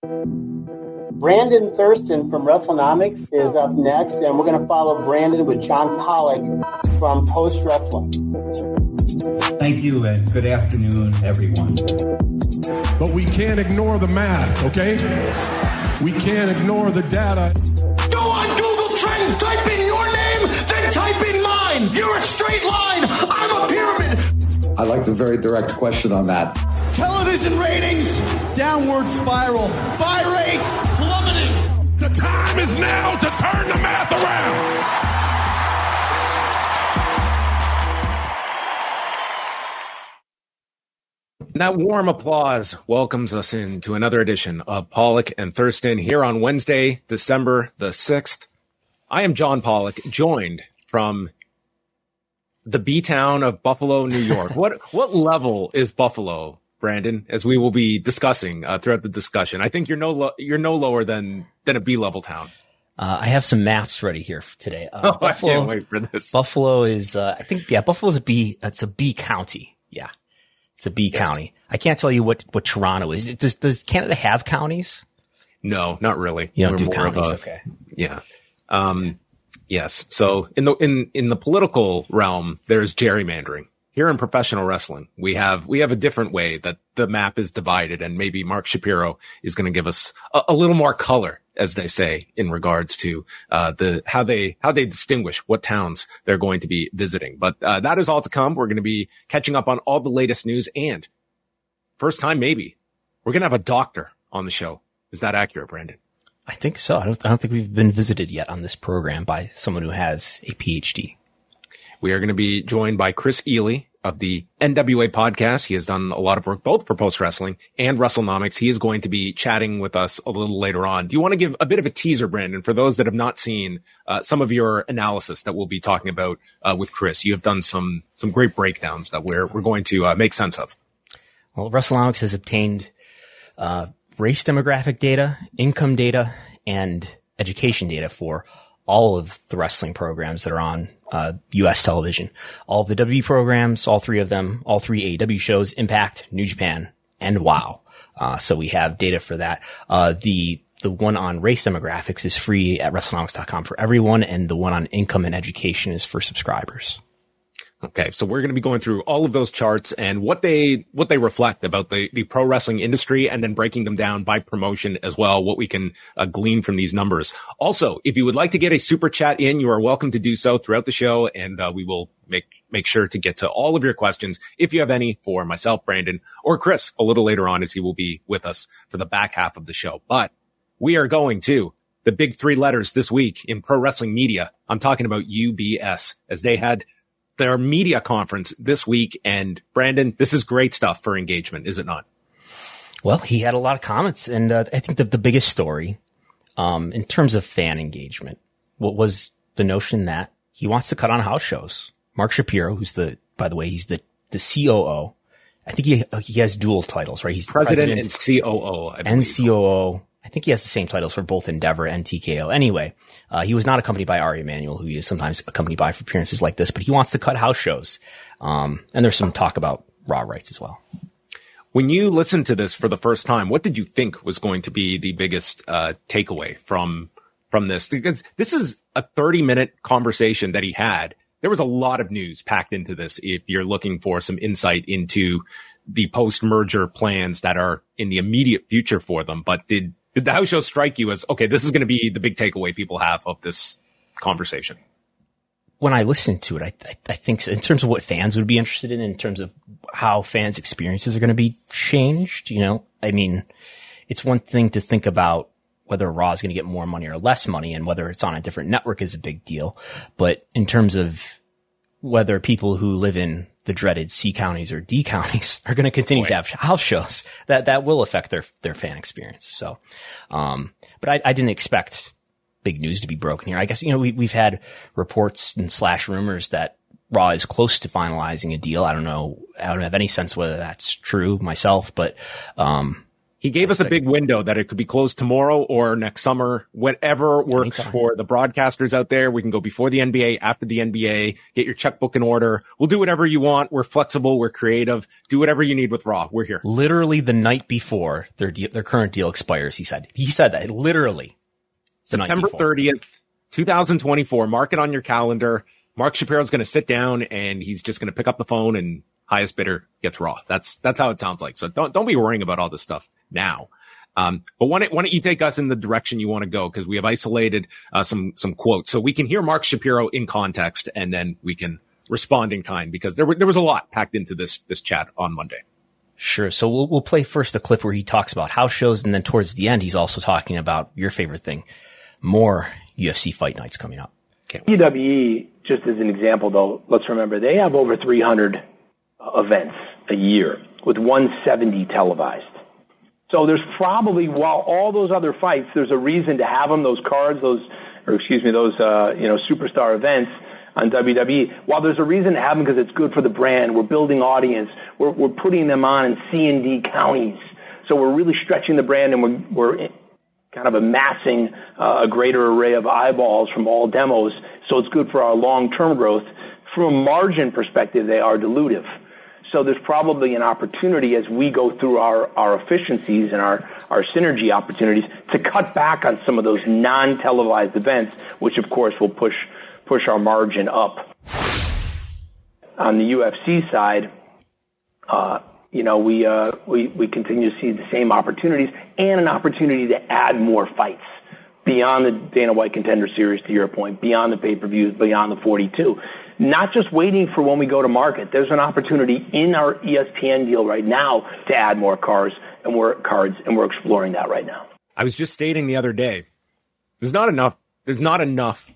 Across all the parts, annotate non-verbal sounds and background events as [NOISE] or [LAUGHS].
Brandon Thurston from WrestleNomics is up next, and we're going to follow Brandon with John Pollock from Post Wrestling. Thank you, and good afternoon, everyone. But we can't ignore the math, okay? We can't ignore the data. Go on Google Trends, type in your name, then type in mine. You're a straight line. I'm a pyramid. I like the very direct question on that. Television ratings, downward spiral. Buy rates, plummeting. The time is now to turn the math around. That warm applause welcomes us into another edition of Pollock and Thurston here on Wednesday, December the 6th. I am John Pollock, joined from the B town of Buffalo, New York. what what level is Buffalo, Brandon? As we will be discussing uh, throughout the discussion, I think you're no lo- you're no lower than than a B level town. Uh, I have some maps ready here today. Uh, [LAUGHS] Oh, Buffalo, I can't wait for this. Buffalo is, uh, I think, yeah, Buffalo's a B. It's a B county. Yeah, it's a B county. I can't tell you what what Toronto is. Does does Canada have counties? No, not really. You don't We're do counties, a- okay. Yeah. Um, yes. So in the in in the political realm, there's gerrymandering. Here in professional wrestling, we have we have a different way that the map is divided, and maybe Mark Shapiro is going to give us a, a little more color, as they say, in regards to uh, the how they how they distinguish what towns they're going to be visiting. But uh, that is all to come. We're going to be catching up on all the latest news, and first time maybe we're going to have a doctor on the show. Is that accurate, Brandon? I think so. I don't, I don't think we've been visited yet on this program by someone who has a PhD. We are going to be joined by Kris Ealy of the NWA podcast. He has done a lot of work both for Post Wrestling and WrestleNomics. He is going to be chatting with us a little later on. Do you want to give a bit of a teaser, Brandon, for those that have not seen uh, some of your analysis that we'll be talking about uh, with Kris? You have done some some great breakdowns that we're we're going to uh, make sense of. Well, WrestleNomics has obtained uh, race demographic data, income data, and education data for all of the wrestling programs that are on uh, U.S. television. All the W programs, all three of them, all three AEW shows, Impact, New Japan, and WoW. Uh, so we have data for that. Uh, the the one on race demographics is free at WrestleNomics.com for everyone, and the one on income and education is for subscribers. Okay, so we're going to be going through all of those charts and what they what they reflect about the the pro wrestling industry, and then breaking them down by promotion as well. What we can uh, glean from these numbers. Also, if you would like to get a super chat in, you are welcome to do so throughout the show, and uh, we will make make sure to get to all of your questions if you have any for myself, Brandon, or Kris a little later on, as he will be with us for the back half of the show. But we are going to the big three letters this week in pro wrestling media. I'm talking about UBS as they had their media conference this week. And Brandon, this is great stuff for engagement, is it not? Well, he had a lot of comments, and uh, I think that the biggest story, um, in terms of fan engagement, what was the notion that he wants to cut on house shows. Mark Shapiro, who's the, by the way, he's the the COO. I think he he has dual titles, right? He's the President, and COO. I and. COO. I think he has the same titles for both Endeavor and TKO. Anyway, uh, he was not accompanied by Ari Emanuel, who he is sometimes accompanied by for appearances like this, but he wants to cut house shows. Um, and there's some talk about Raw rights as well. When you listened to this for the first time, what did you think was going to be the biggest uh, takeaway from from this? Because this is a 30 minute conversation that he had. There was a lot of news packed into this. If you're looking for some insight into the post merger plans that are in the immediate future for them, but did did the house show strike you as okay? This is going to be the big takeaway people have of this conversation. when I listened to it, I, I, I think in terms of what fans would be interested in, in terms of how fans' experiences are going to be changed, you know, I mean, it's one thing to think about whether Raw is going to get more money or less money and whether it's on a different network is a big deal. But in terms of whether people who live in the dreaded C counties or D [LAUGHS] counties are going to continue to have house shows that, that will affect their, their fan experience. So, um, but I, I didn't expect big news to be broken here. I guess, you know, we, we've had reports and slash rumors that Raw is close to finalizing a deal. I don't know. I don't have any sense whether that's true myself, but, um, he gave us a big window that it could be closed tomorrow or next summer, whatever works Anytime. for the broadcasters out there. We can go before the NBA, after the NBA, get your checkbook in order. We'll do whatever you want. We're flexible. We're creative. Do whatever you need with Raw. We're here. literally the night before their deal, their current deal expires. He said, he said that literally September 30th, 2024. Mark it on your calendar. Mark Shapiro's going to sit down and he's just going to pick up the phone and highest bidder gets Raw. That's, that's how it sounds like. So don't, don't be worrying about all this stuff now. Um, but why don't, why don't you take us in the direction you want to go? Cause we have isolated, uh, some, some quotes. So we can hear Mark Shapiro in context and then we can respond in kind because there were, there was a lot packed into this, this chat on Monday. Sure. So we'll, we'll play first a clip where he talks about house shows. And then towards the end, he's also talking about your favorite thing, more UFC fight nights coming up. WWE, just as an example though, let's remember they have over 300 events a year with 170 televised. So there's probably, while all those other fights, there's a reason to have them, those cards, those, or excuse me, those, uh, you know, superstar events on WWE. While there's a reason to have them because it's good for the brand, we're building audience, we're, we're putting them on in C and D counties. So we're really stretching the brand and we're, we're kind of amassing uh, a greater array of eyeballs from all demos. So it's good for our long-term growth. From a margin perspective, they are dilutive. So there's probably an opportunity as we go through our, our efficiencies and our, our synergy opportunities to cut back on some of those non-televised events, which of course will push, push our margin up. On the UFC side, uh, you know, we, uh, we, we continue to see the same opportunities and an opportunity to add more fights beyond the Dana White Contender Series, to your point, beyond the pay-per-views, beyond the 42. Not just waiting for when we go to market. There's an opportunity in our ESPN deal right now to add more cars and we're cards, and we're exploring that right now. I was just stating the other day, there's not enough, there's not enough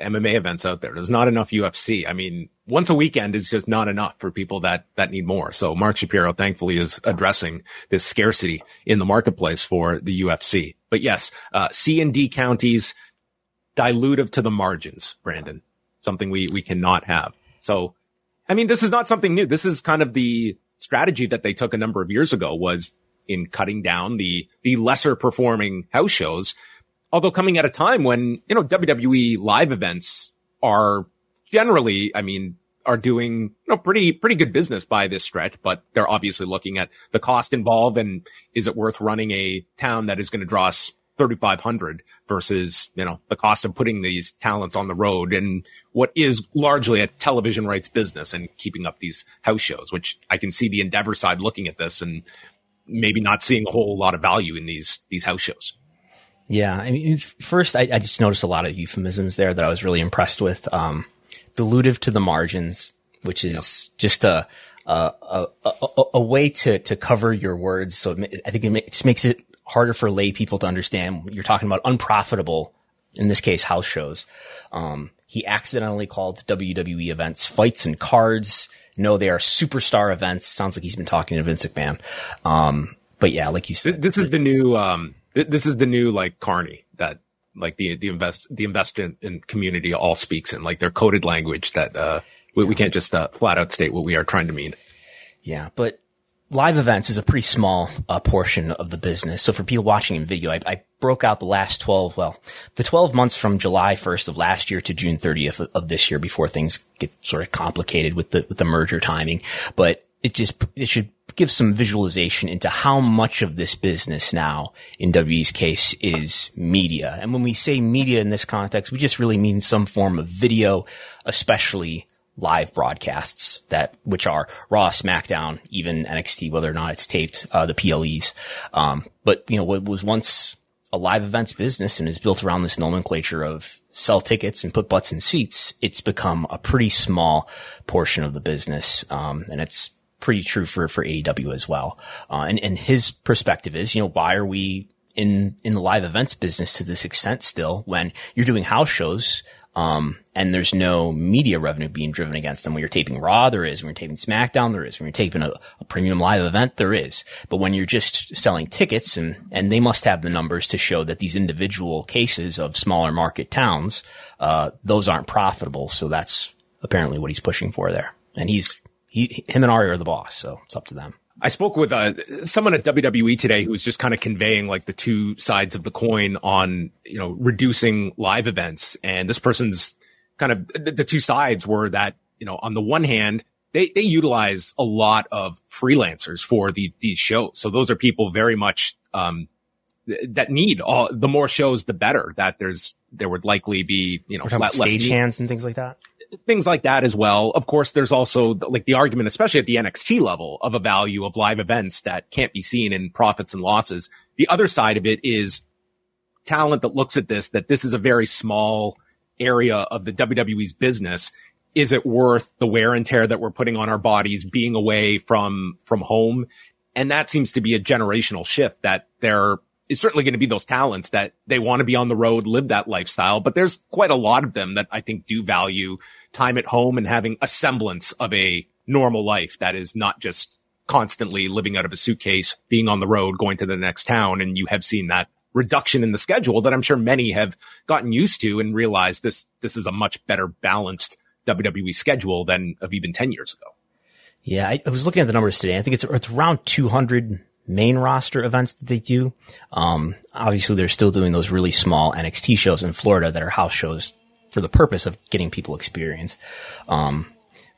MMA events out there. There's not enough UFC. I mean, once a weekend is just not enough for people that, that need more. So Mark Shapiro, thankfully, is addressing this scarcity in the marketplace for the UFC. But yes, uh, C and D counties dilutive to the margins, Brandon, something we, we cannot have. So, I mean, this is not something new. This is kind of the strategy that they took a number of years ago was in cutting down the, the lesser performing house shows. Although coming at a time when, you know, WWE live events are generally, I mean, are doing, you know, pretty, pretty good business by this stretch, but they're obviously looking at the cost involved and is it worth running a town that is going to draw us 3,500 versus, you know, the cost of putting these talents on the road and what is largely a television rights business and keeping up these house shows, which I can see the Endeavor side looking at this and maybe not seeing a whole lot of value in these, these house shows. Yeah. I mean, first, I, I just noticed a lot of euphemisms there that I was really impressed with. Um, dilutive to the margins, which is yep. just a, a, a, a, a way to, to cover your words. So it, I think it, it just makes it harder for lay people to understand. You're talking about unprofitable, in this case, house shows. Um, he accidentally called WWE events fights and cards. No, they are superstar events. Sounds like he's been talking to Vince McMahon. Um, but yeah, like you said, this is the new, um, this is the new like Carney that like the, the invest, the investment in community all speaks in like their coded language that, uh, we, we can't just, uh, flat out state what we are trying to mean. Yeah. But live events is a pretty small uh, portion of the business. So for people watching in video, I, I, broke out the last 12, well, the 12 months from July 1st of last year to June 30th of, of this year before things get sort of complicated with the, with the merger timing. But it just, it should give some visualization into how much of this business now in WWE's case is media. And when we say media in this context, we just really mean some form of video, especially live broadcasts that, which are Raw, SmackDown, even NXT, whether or not it's taped, uh, the PLEs. Um, but, you know, what was once a live events business and is built around this nomenclature of sell tickets and put butts in seats, it's become a pretty small portion of the business. Um, and it's pretty true for, for AEW as well. Uh, and, and his perspective is, you know, why are we in, in the live events business to this extent still when you're doing house shows? Um, and there's no media revenue being driven against them. When you're taping Raw, there is. When you're taping SmackDown, there is. When you're taping a, a, premium live event, there is. But when you're just selling tickets and, and they must have the numbers to show that these individual cases of smaller market towns, uh, those aren't profitable. So that's apparently what he's pushing for there. And he's, he, him and Ari are the boss. So it's up to them. I spoke with uh, someone at WWE today who was just kind of conveying like the two sides of the coin on, you know, reducing live events. And this person's kind of the, the two sides were that, you know, on the one hand, they, they utilize a lot of freelancers for the, these shows. So those are people very much, um, that need all the more shows, the better that there's, there would likely be, you know, less stage hands and things like that. Things like that as well. Of course, there's also like the argument, especially at the NXT level of a value of live events that can't be seen in profits and losses. The other side of it is talent that looks at this, that this is a very small, area of the WWE's business, is it worth the wear and tear that we're putting on our bodies being away from, from home? And that seems to be a generational shift that there is certainly going to be those talents that they want to be on the road, live that lifestyle. But there's quite a lot of them that I think do value time at home and having a semblance of a normal life that is not just constantly living out of a suitcase, being on the road, going to the next town. And you have seen that reduction in the schedule that I'm sure many have gotten used to and realized this, this is a much better balanced WWE schedule than of even 10 years ago. Yeah. I, I was looking at the numbers today. I think it's, it's around 200 main roster events that they do. Um, obviously they're still doing those really small NXT shows in Florida that are house shows for the purpose of getting people experience. Um,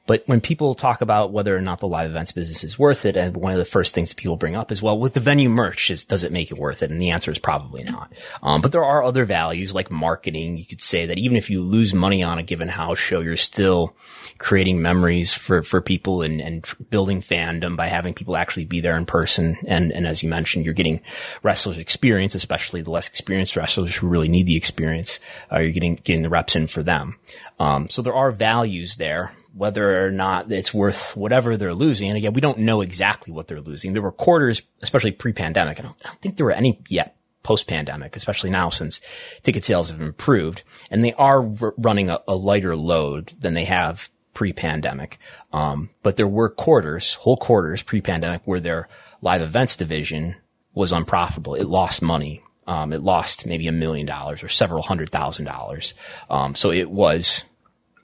but when people talk about whether or not the live events business is worth it, and one of the first things people bring up is, well, with the venue merch, is, does it make it worth it? And the answer is probably not. Um, but there are other values like marketing. You could say that even if you lose money on a given house show, you're still creating memories for, for people and, and building fandom by having people actually be there in person. And, and as you mentioned, you're getting wrestlers experience, especially the less experienced wrestlers who really need the experience. Uh, you're getting, getting the reps in for them. Um, so there are values there whether or not it's worth whatever they're losing. And again, we don't know exactly what they're losing. There were quarters, especially pre-pandemic. I don't, I don't think there were any yet post-pandemic, especially now since ticket sales have improved and they are r- running a, a, lighter load than they have pre-pandemic. Um, but there were quarters, whole quarters pre-pandemic where their live events division was unprofitable. It lost money. Um, it lost maybe a million dollars or several hundred thousand dollars. Um, so it was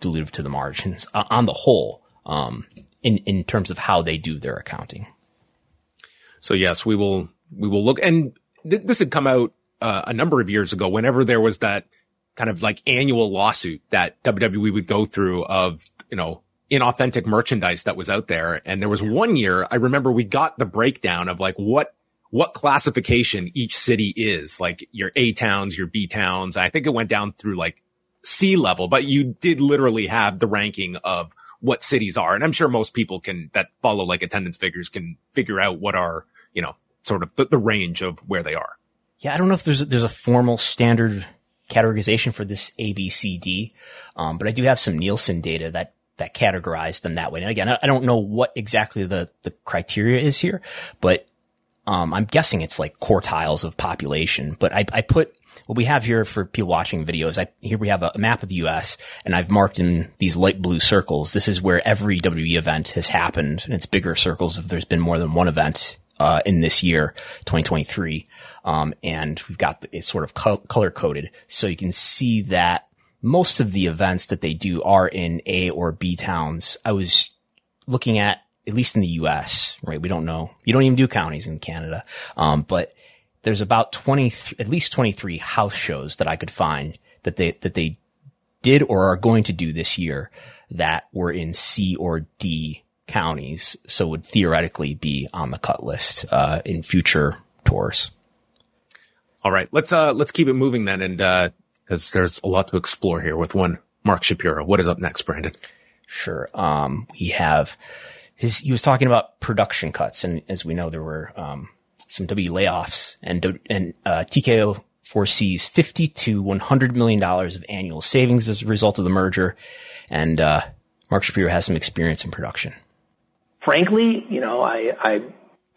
dilutive to the margins uh, on the whole, um, in, in terms of how they do their accounting. So yes, we will, we will look and th- this had come out uh, a number of years ago whenever there was that kind of like annual lawsuit that WWE would go through of, you know, inauthentic merchandise that was out there. And there was one year I remember we got the breakdown of like what what classification each city is, like your A towns, your B towns. I think it went down through like C level, but you did literally have the ranking of what cities are. And I'm sure most people can that follow like attendance figures can figure out what are, you know, sort of the, the range of where they are. Yeah. I don't know if there's, a, there's a formal standard categorization for this ABCD. Um, but I do have some Nielsen data that that categorize them that way. And again, I, I don't know what exactly the, the criteria is here, but, um, I'm guessing it's like quartiles of population, but I, I put what we have here for people watching videos, I, here we have a map of the U.S. and I've marked in these light blue circles. This is where every WWE event has happened, and it's bigger circles if there's been more than one event uh, in this year, 2023. Um, and we've got it sort of color coded, so you can see that most of the events that they do are in A or B towns. I was looking at at least in the U.S. Right, we don't know. You don't even do counties in Canada, um, but there's about 20, at least 23 house shows that I could find that they, that they did or are going to do this year that were in C or D counties. So would theoretically be on the cut list, uh, in future tours. All right. Let's, uh, let's keep it moving then. And, uh, cause there's a lot to explore here with one Mark Shapiro. What is up next, Brandon? Sure. Um, we have his, he was talking about production cuts. And as we know, there were, um, some W layoffs and, and, uh, TKO foresees 50 to 100 million dollars of annual savings as a result of the merger. And, uh, Mark Shapiro has some experience in production. Frankly, you know, I, I,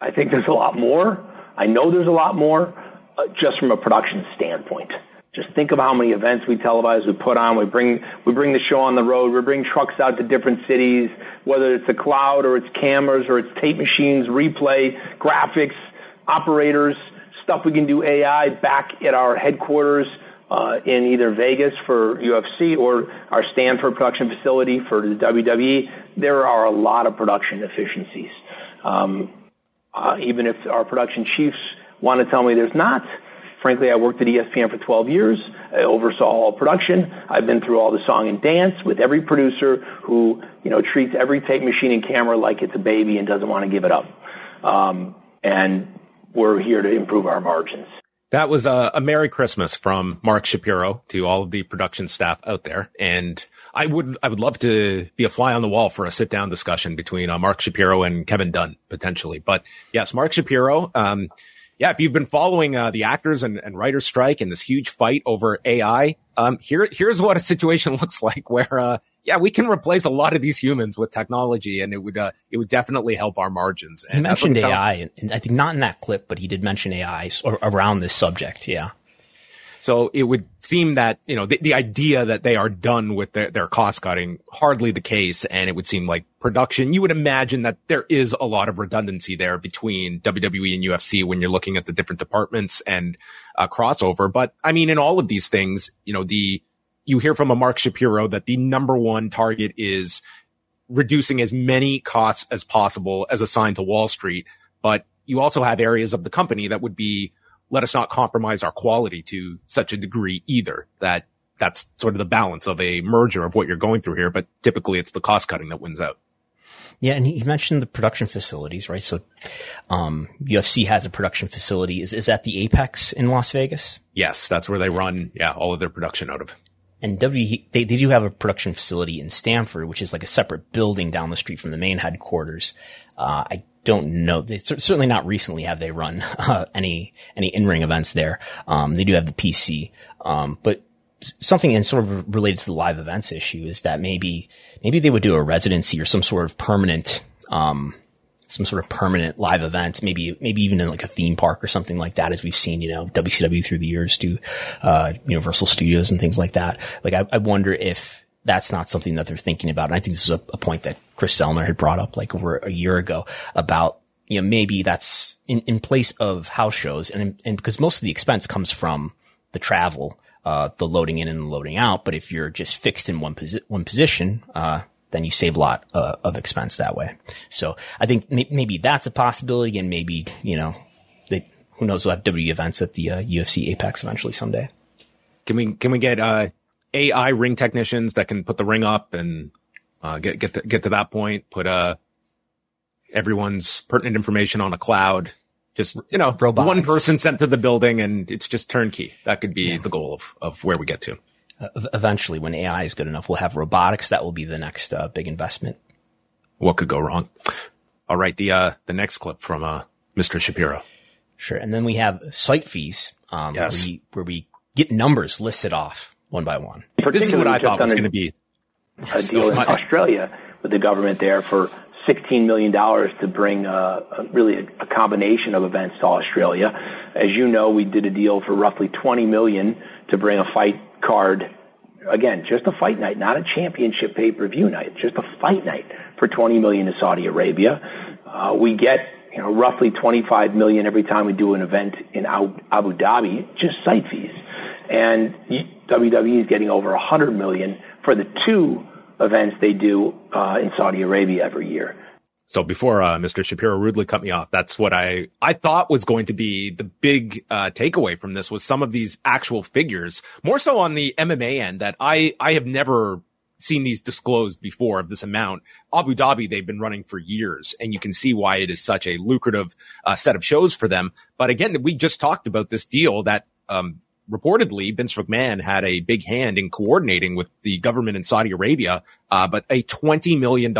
I think there's a lot more. I know there's a lot more uh, just from a production standpoint. Just think of how many events we televise, we put on, we bring, we bring the show on the road, we bring trucks out to different cities, whether it's the cloud or it's cameras or it's tape machines, replay, graphics, operators, stuff we can do AI back at our headquarters uh, in either Vegas for UFC or our Stamford production facility for the WWE. There are a lot of production efficiencies. Um, uh, even if our production chiefs want to tell me there's not, frankly, I worked at ESPN for 12 years. I oversaw all production. I've been through all the song and dance with every producer who, you know, treats every tape machine and camera like it's a baby and doesn't want to give it up. Um, and we're here to improve our margins. That was a, a, Merry Christmas from Mark Shapiro to all of the production staff out there. And I would, I would love to be a fly on the wall for a sit down discussion between uh, Mark Shapiro and Kevin Dunn potentially. But yes, Mark Shapiro, um, yeah, if you've been following uh, the actors and, and writers strike and this huge fight over AI, um, here here's what a situation [LAUGHS] looks like where uh, yeah, we can replace a lot of these humans with technology, and it would uh, it would definitely help our margins. And he mentioned AI, and I think not in that clip, but he did mention AI or, around this subject. Yeah. So it would seem that, you know, the, the idea that they are done with their, their cost cutting, hardly the case. And it would seem like production, you would imagine that there is a lot of redundancy there between WWE and UFC when you're looking at the different departments and uh, crossover. But I mean, in all of these things, you know, the, you hear from a Mark Shapiro that the number one target is reducing as many costs as possible as assigned to Wall Street. But you also have areas of the company that would be let us not compromise our quality to such a degree either that that's sort of the balance of a merger of what you're going through here. But typically it's the cost cutting that wins out. Yeah, and he mentioned the production facilities, right? So, um, UFC has a production facility. Is is that the Apex in Las Vegas? Yes, that's where they run. Yeah, all of their production out of. And W, they, they do have a production facility in Stamford, which is like a separate building down the street from the main headquarters. Uh, I don't know. They certainly not recently have they run [LAUGHS] uh, any any in ring events there. Um, they do have the PC, um, but something in sort of related to the live events issue is that maybe maybe they would do a residency or some sort of permanent. Um, some sort of permanent live event, maybe, maybe even in like a theme park or something like that, as we've seen, you know, WCW through the years do, uh, Universal Studios and things like that. Like, I, I wonder if that's not something that they're thinking about. And I think this is a, a point that Kris Zellner had brought up like over a year ago about, you know, maybe that's in, in place of house shows and, and because most of the expense comes from the travel, uh, the loading in and the loading out. But if you're just fixed in one, one position, uh, then you save a lot uh, of expense that way. So I think maybe that's a possibility and maybe, you know, they, who knows, we'll have W events at the uh, UFC Apex eventually someday. Can we, can we get, uh, AI ring technicians that can put the ring up and uh, get get to, get to that point. Put uh everyone's pertinent information on a cloud. Just you know, Robotics. one person sent to the building, and it's just turnkey. That could be yeah. the goal of of where we get to. Uh, eventually, when AI is good enough, we'll have robotics. That will be the next uh, big investment. What could go wrong? All right, the uh the next clip from uh Mr. Shapiro. Sure, and then we have site fees. Um, yes. where we, where we get numbers listed off one by one. This is what I thought was going to be a deal in [LAUGHS] Australia with the government there for $16 million to bring uh, a, really a, a, combination of events to Australia. As you know, we did a deal for roughly 20 million to bring a fight card. Again, just a fight night, not a championship pay-per-view night, just a fight night for 20 million to Saudi Arabia. Uh, we get you know roughly 25 million every time we do an event in Abu Dhabi, just site fees and WWE is getting over 100 million for the two events they do uh, in Saudi Arabia every year. So before uh, Mr. Shapiro rudely cut me off, that's what I I thought was going to be the big uh, takeaway from this was some of these actual figures, more so on the MMA end that I I have never seen these disclosed before of this amount. Abu Dhabi, they've been running for years and you can see why it is such a lucrative uh, set of shows for them. But again, we just talked about this deal that, um, reportedly Vince McMahon had a big hand in coordinating with the government in Saudi Arabia, uh, but a $20 million,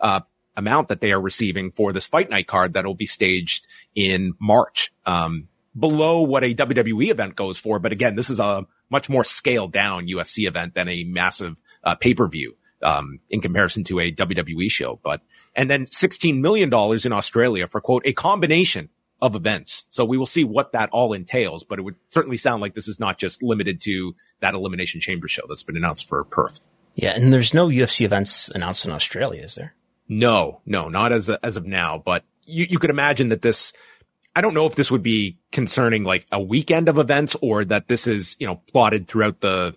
uh, amount that they are receiving for this fight night card that'll be staged in March. Um, below what a WWE event goes for. But again, this is a much more scaled down UFC event than a massive uh, pay per view. Um, in comparison to a WWE show, but, and then $16 million in Australia for quote, a combination of events. So we will see what that all entails, but it would certainly sound like this is not just limited to that Elimination Chamber show that's been announced for Perth. Yeah, and there's no UFC events announced in Australia, is there? No, no, not as a, as of now, but you, you could imagine that this, I don't know if this would be concerning like a weekend of events or that this is, you know, plotted throughout the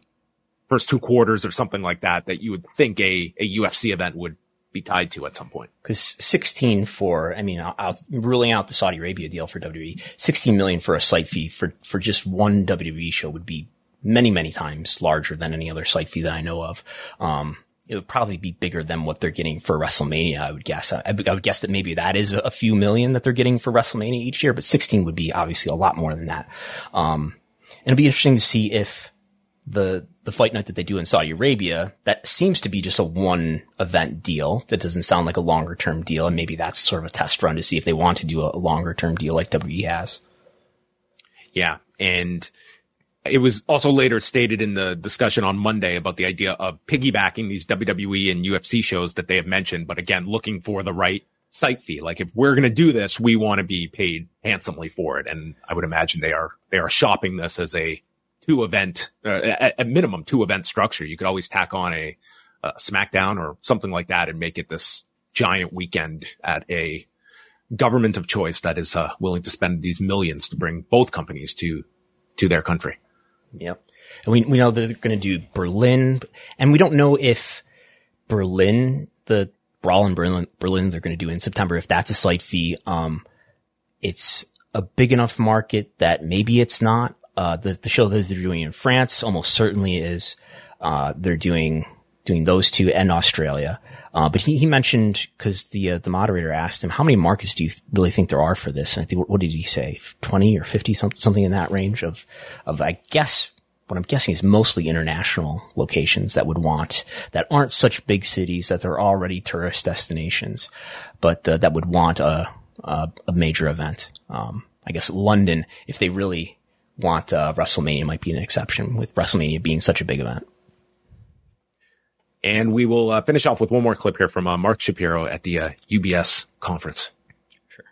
first two quarters or something like that, that you would think a, a UFC event would be tied to at some point. Cause 16 for, I mean, out, ruling out the Saudi Arabia deal for WWE, 16 million for a site fee for, for just one WWE show would be many, many times larger than any other site fee that I know of. Um, it would probably be bigger than what they're getting for WrestleMania. I would guess. I, I would guess that maybe that is a few million that they're getting for WrestleMania each year, but 16 would be obviously a lot more than that. Um, and it'll be interesting to see if the the fight night that they do in Saudi Arabia, that seems to be just a one event deal. That doesn't sound like a longer term deal. And maybe that's sort of a test run to see if they want to do a, longer term deal like WWE has. Yeah. And it was also later stated in the discussion on Monday about the idea of piggybacking these WWE and UFC shows that they have mentioned, but again, looking for the right site fee. Like if we're going to do this, we want to be paid handsomely for it. And I would imagine they are, they are shopping this as a two event, uh, at, at, minimum two event structure. You could always tack on a, a SmackDown or something like that and make it this giant weekend at a government of choice that is uh, willing to spend these millions to bring both companies to to their country. Yep. And we we know they're going to do Berlin, and we don't know if Berlin, the Brawl in Berlin, Berlin they're going to do in September, if that's a site fee. Um, it's a big enough market that maybe it's not. Uh, the, the show that they're doing in France almost certainly is. Uh, they're doing, doing those two and Australia. Uh, but he, he mentioned, cause the, uh, the moderator asked him, how many markets do you really think there are for this? And I think, what did he say? 20 or 50, something in that range of, of, I guess, what I'm guessing is mostly international locations that would want, that aren't such big cities that they're already tourist destinations, but uh, that would want a, a, a major event. Um, I guess London, if they really want uh, WrestleMania might be an exception with WrestleMania being such a big event. And we will uh, finish off with one more clip here from uh, Mark Shapiro at the uh, UBS conference. Sure.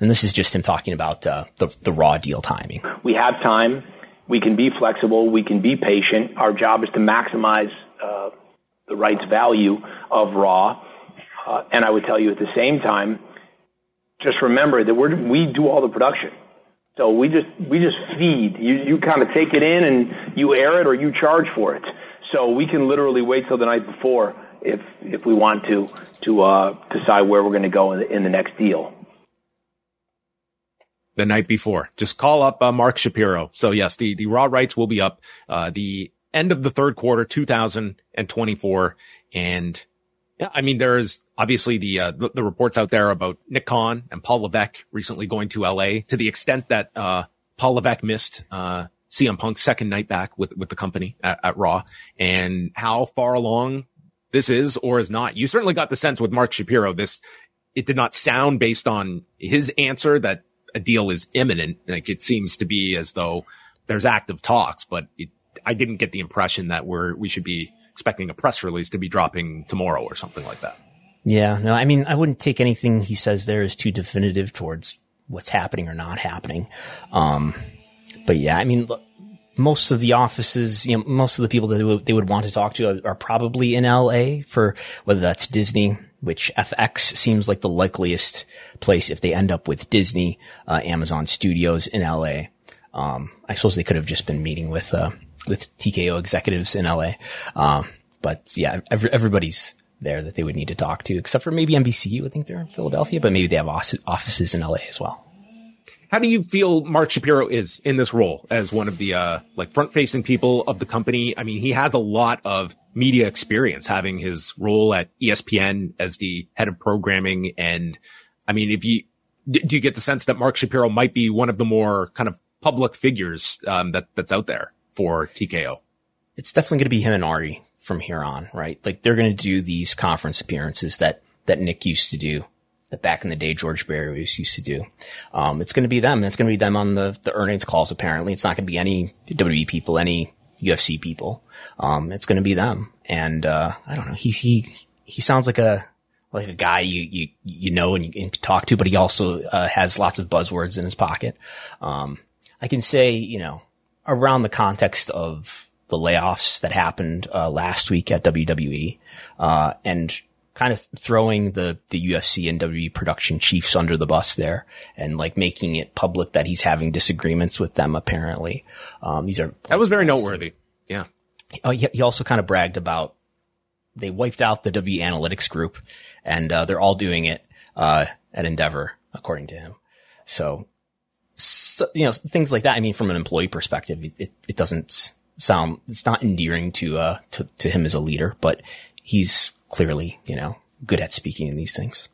And this is just him talking about uh, the the raw deal timing. We have time. We can be flexible. We can be patient. Our job is to maximize uh, the rights value of Raw. and I would tell you at the same time, just remember that we we do all the production. So we just we just feed. You you kind of take it in and you air it or you charge for it. So we can literally wait till the night before if if we want to to uh, decide where we're going to go in the, in the next deal. The night before, just call up uh, Mark Shapiro. So yes, the the raw rights will be up uh, the end of the third quarter, 2024, and yeah, I mean, there's obviously the, uh, the, the, reports out there about Nick Khan and Paul Levesque recently going to LA to the extent that, uh, Paul Levesque missed, uh, CM Punk's second night back with, with the company at, at, Raw and how far along this is or is not. You certainly got the sense with Mark Shapiro, this, it did not sound based on his answer that a deal is imminent. Like it seems to be as though there's active talks, but it, I didn't get the impression that we're, we should be expecting a press release to be dropping tomorrow or something like that. Yeah, no, I mean, I wouldn't take anything he says there as too definitive towards what's happening or not happening. Um, but yeah, I mean, most of the offices, you know, most of the people that they would, they would want to talk to are, are probably in LA for whether that's Disney, which FX seems like the likeliest place if they end up with Disney, uh, Amazon Studios in LA. Um, I suppose they could have just been meeting with, uh, with TKO executives in LA. Um, but yeah, every, everybody's there that they would need to talk to, except for maybe NBC. I think they're in Philadelphia, but maybe they have offices in LA as well. How do you feel Mark Shapiro is in this role as one of the uh, like front facing people of the company? I mean, he has a lot of media experience, having his role at ESPN as the head of programming, and I mean, if you do you get the sense that Mark Shapiro might be one of the more kind of public figures um, that that's out there? For TKO? It's definitely going to be him and Ari from here on, right? Like they're going to do these conference appearances that, that Nick used to do, that back in the day George Barrios used to do. Um, it's going to be them. It's going to be them on the, the earnings calls, apparently. It's not going to be any WWE people, any UFC people. Um, it's going to be them. And, uh, I don't know. He, he, he sounds like a, like a guy you you you know and you can talk to, but he also uh, has lots of buzzwords in his pocket. Um, I can say, you know, around the context of the layoffs that happened uh, last week at WWE, uh, and kind of throwing the the UFC and WWE production chiefs under the bus there, and like making it public that he's having disagreements with them. Apparently, um, these are that was very noteworthy. Yeah. Oh, he, he also kind of bragged about they wiped out the W Analytics group, and uh, they're all doing it uh, at Endeavor, according to him. So, so, you know, things like that. I mean, from an employee perspective, it, it doesn't sound it's not endearing to uh to, to him as a leader, but he's clearly you know good at speaking in these things.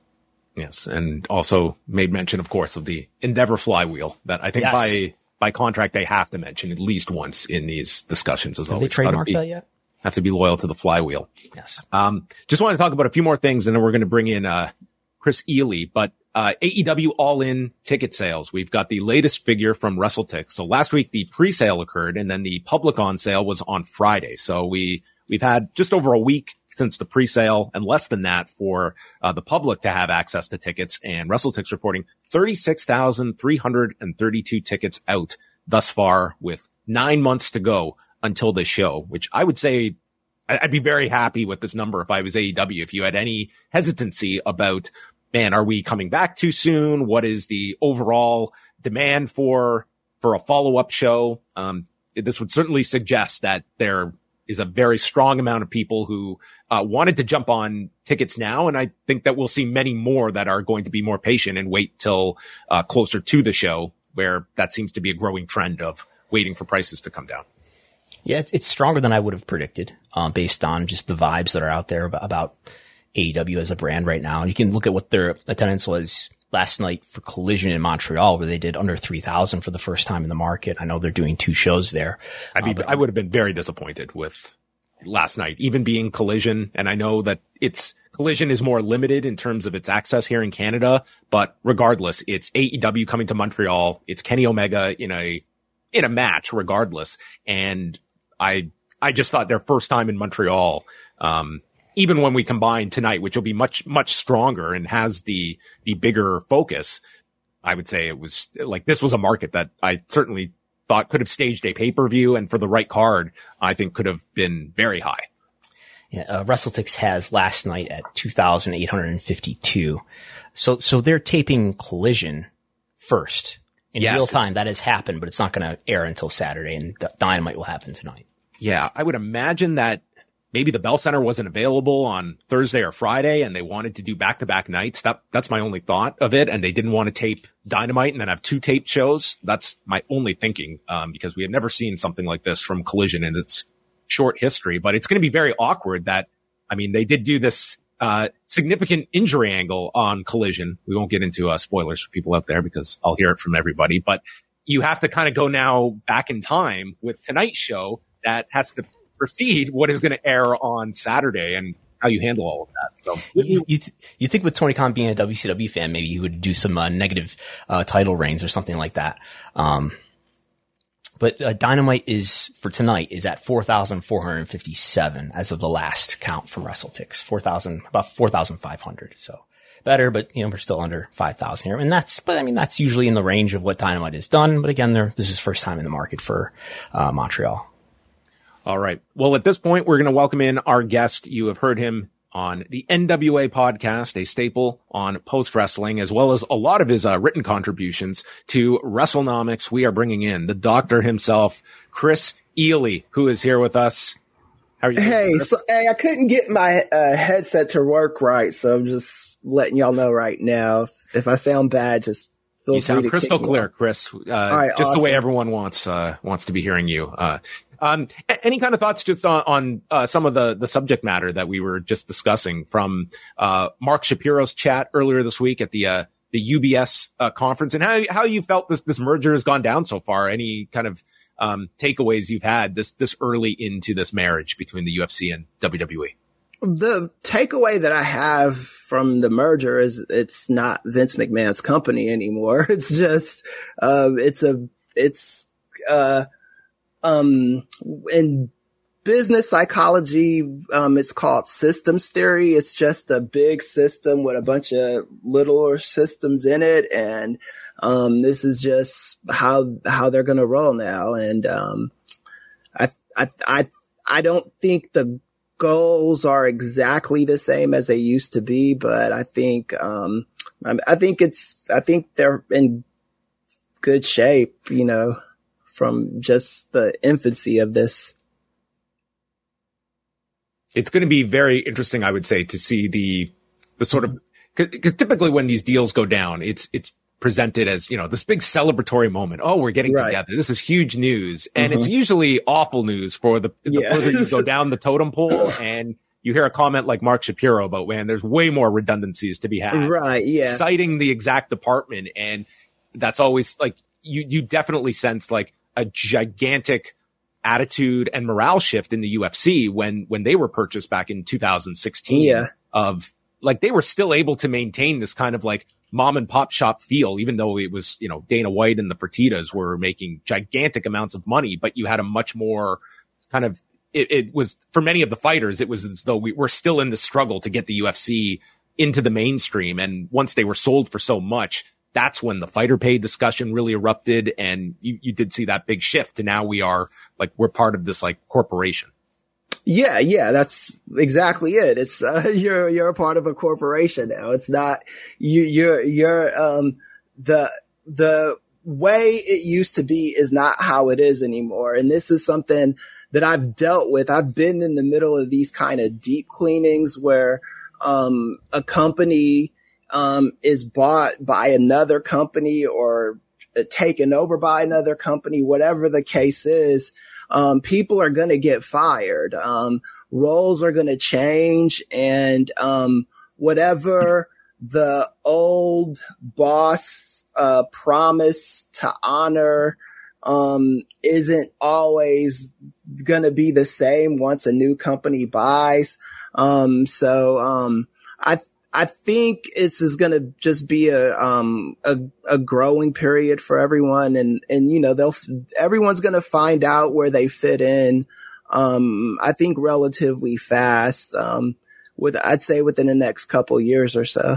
Yes, and also made mention, of course, of the Endeavor flywheel that I think yes. by by contract they have to mention at least once in these discussions as well. Have they trademarked that yet? Have to be loyal to the flywheel. Yes. Um, just want to talk about a few more things, and then we're going to bring in uh, Kris Ealy. But uh, AEW All In ticket sales. We've got the latest figure from WrestleTix. So last week the pre-sale occurred, and then the public on sale was on Friday. So we we've had just over a week since the pre-sale and less than that for uh, the public to have access to tickets. And WrestleTix reporting 36,332 tickets out thus far with nine months to go until the show, which I would say I'd be very happy with this number if I was AEW. If you had any hesitancy about, man, are we coming back too soon? What is the overall demand for, for a follow up show? Um, this would certainly suggest that there is a very strong amount of people who uh, wanted to jump on tickets now. And I think that we'll see many more that are going to be more patient and wait till uh, closer to the show where that seems to be a growing trend of waiting for prices to come down. Yeah, it's, it's stronger than I would have predicted, um, based on just the vibes that are out there about, about AEW as a brand right now. And you can look at what their attendance was last night for Collision in Montreal, where they did under 3,000 for the first time in the market. I know they're doing two shows there. I'd be, uh, I would have been very disappointed with last night, even being Collision. And I know that it's Collision is more limited in terms of its access here in Canada, but regardless, it's AEW coming to Montreal. It's Kenny Omega in a, in a match regardless. And I, I just thought their first time in Montreal, um, even when we combine tonight, which will be much, much stronger and has the, the bigger focus, I would say it was like this was a market that I certainly thought could have staged a pay per view and for the right card, I think could have been very high. Yeah, uh, WrestleTix has last night at 2,852. So, so they're taping Collision first in yes, real time. That has happened, but it's not going to air until Saturday and Dynamite will happen tonight. Yeah. I would imagine that maybe the Bell Center wasn't available on Thursday or Friday and they wanted to do back to back nights. That, that's my only thought of it. And they didn't want to tape Dynamite and then have two taped shows. That's my only thinking, um, because we have never seen something like this from Collision in its short history, but it's going to be very awkward that, I mean, they did do this, uh, significant injury angle on Collision. We won't get into, uh, spoilers for people out there because I'll hear it from everybody, but you have to kind of go now back in time with tonight's show that has to precede what is going to air on Saturday and how you handle all of that. So you, you, you think with Tony Khan being a WCW fan, maybe he would do some uh, negative uh, title reigns or something like that. Um, but uh, Dynamite is for tonight is at four thousand four hundred fifty seven as of the last count from WrestleTix. Four thousand about four thousand five hundred. So better, but you know we're still under five thousand here, and that's but I mean that's usually in the range of what Dynamite has done. But again, there this is first time in the market for uh, Montreal. All right. Well, at this point, we're going to welcome in our guest. You have heard him on the NWA podcast, a staple on post wrestling, as well as a lot of his uh, written contributions to WrestleNomics. We are bringing in the doctor himself, Kris Ealy, who is here with us. How are you? Hey, so, hey, I couldn't get my uh, headset to work right, so I'm just letting y'all know right now. If, if I sound bad, just feel you sound crystal clear, Kris. Uh, right, just awesome. the way everyone wants uh, wants to be hearing you. Um, any kind of thoughts just on, on uh, some of the the subject matter that we were just discussing from uh, Mark Shapiro's chat earlier this week at the uh, the UBS uh, conference, and how how you felt this this merger has gone down so far? Any kind of um, takeaways you've had this this early into this marriage between the UFC and WWE? The takeaway that I have from the merger is it's not Vince McMahon's company anymore. [LAUGHS] It's just uh, it's a it's uh um, and business psychology. Um, it's called systems theory. It's just a big system with a bunch of littler systems in it. And, um, this is just how, how they're going to roll now. And, um, I, I, I, I don't think the goals are exactly the same as they used to be, but I think, um, I, I think it's, I think they're in good shape, you know, from just the infancy of this it's going to be very interesting, I would say, to see the the sort of because typically when these deals go down, it's it's presented as you know this big celebratory moment. Oh, we're getting right. together. This is huge news, and mm-hmm. it's usually awful news for the, the yeah. further you go [LAUGHS] down the totem pole and. You hear a comment like Mark Shapiro about, man, there's way more redundancies to be had. Right. Yeah. Citing the exact department. And that's always like, you, you definitely sense like a gigantic attitude and morale shift in the UFC when when they were purchased back in 2016 yeah. of like they were still able to maintain this kind of like mom and pop shop feel even though it was you know Dana White and the Fertitas were making gigantic amounts of money but you had a much more kind of it, it was for many of the fighters it was as though we were still in the struggle to get the UFC into the mainstream and once they were sold for so much that's when the fighter pay discussion really erupted and you, you did see that big shift and now we are like we're part of this like corporation. Yeah, yeah, that's exactly it. It's uh, [LAUGHS] you're you're a part of a corporation now. It's not you you're you're um the the way it used to be is not how it is anymore. And this is something that I've dealt with. I've been in the middle of these kind of deep cleanings where um a company um is bought by another company or taken over by another company, whatever the case is um, people are going to get fired. Um, roles are going to change and, um, whatever the old boss, uh, promised to honor, um, isn't always going to be the same once a new company buys. Um, so, um, I, I think this is going to just be a, um, a, a growing period for everyone. And, and, you know, they'll, everyone's going to find out where they fit in. Um, I think relatively fast, um, with, I'd say within the next couple years or so.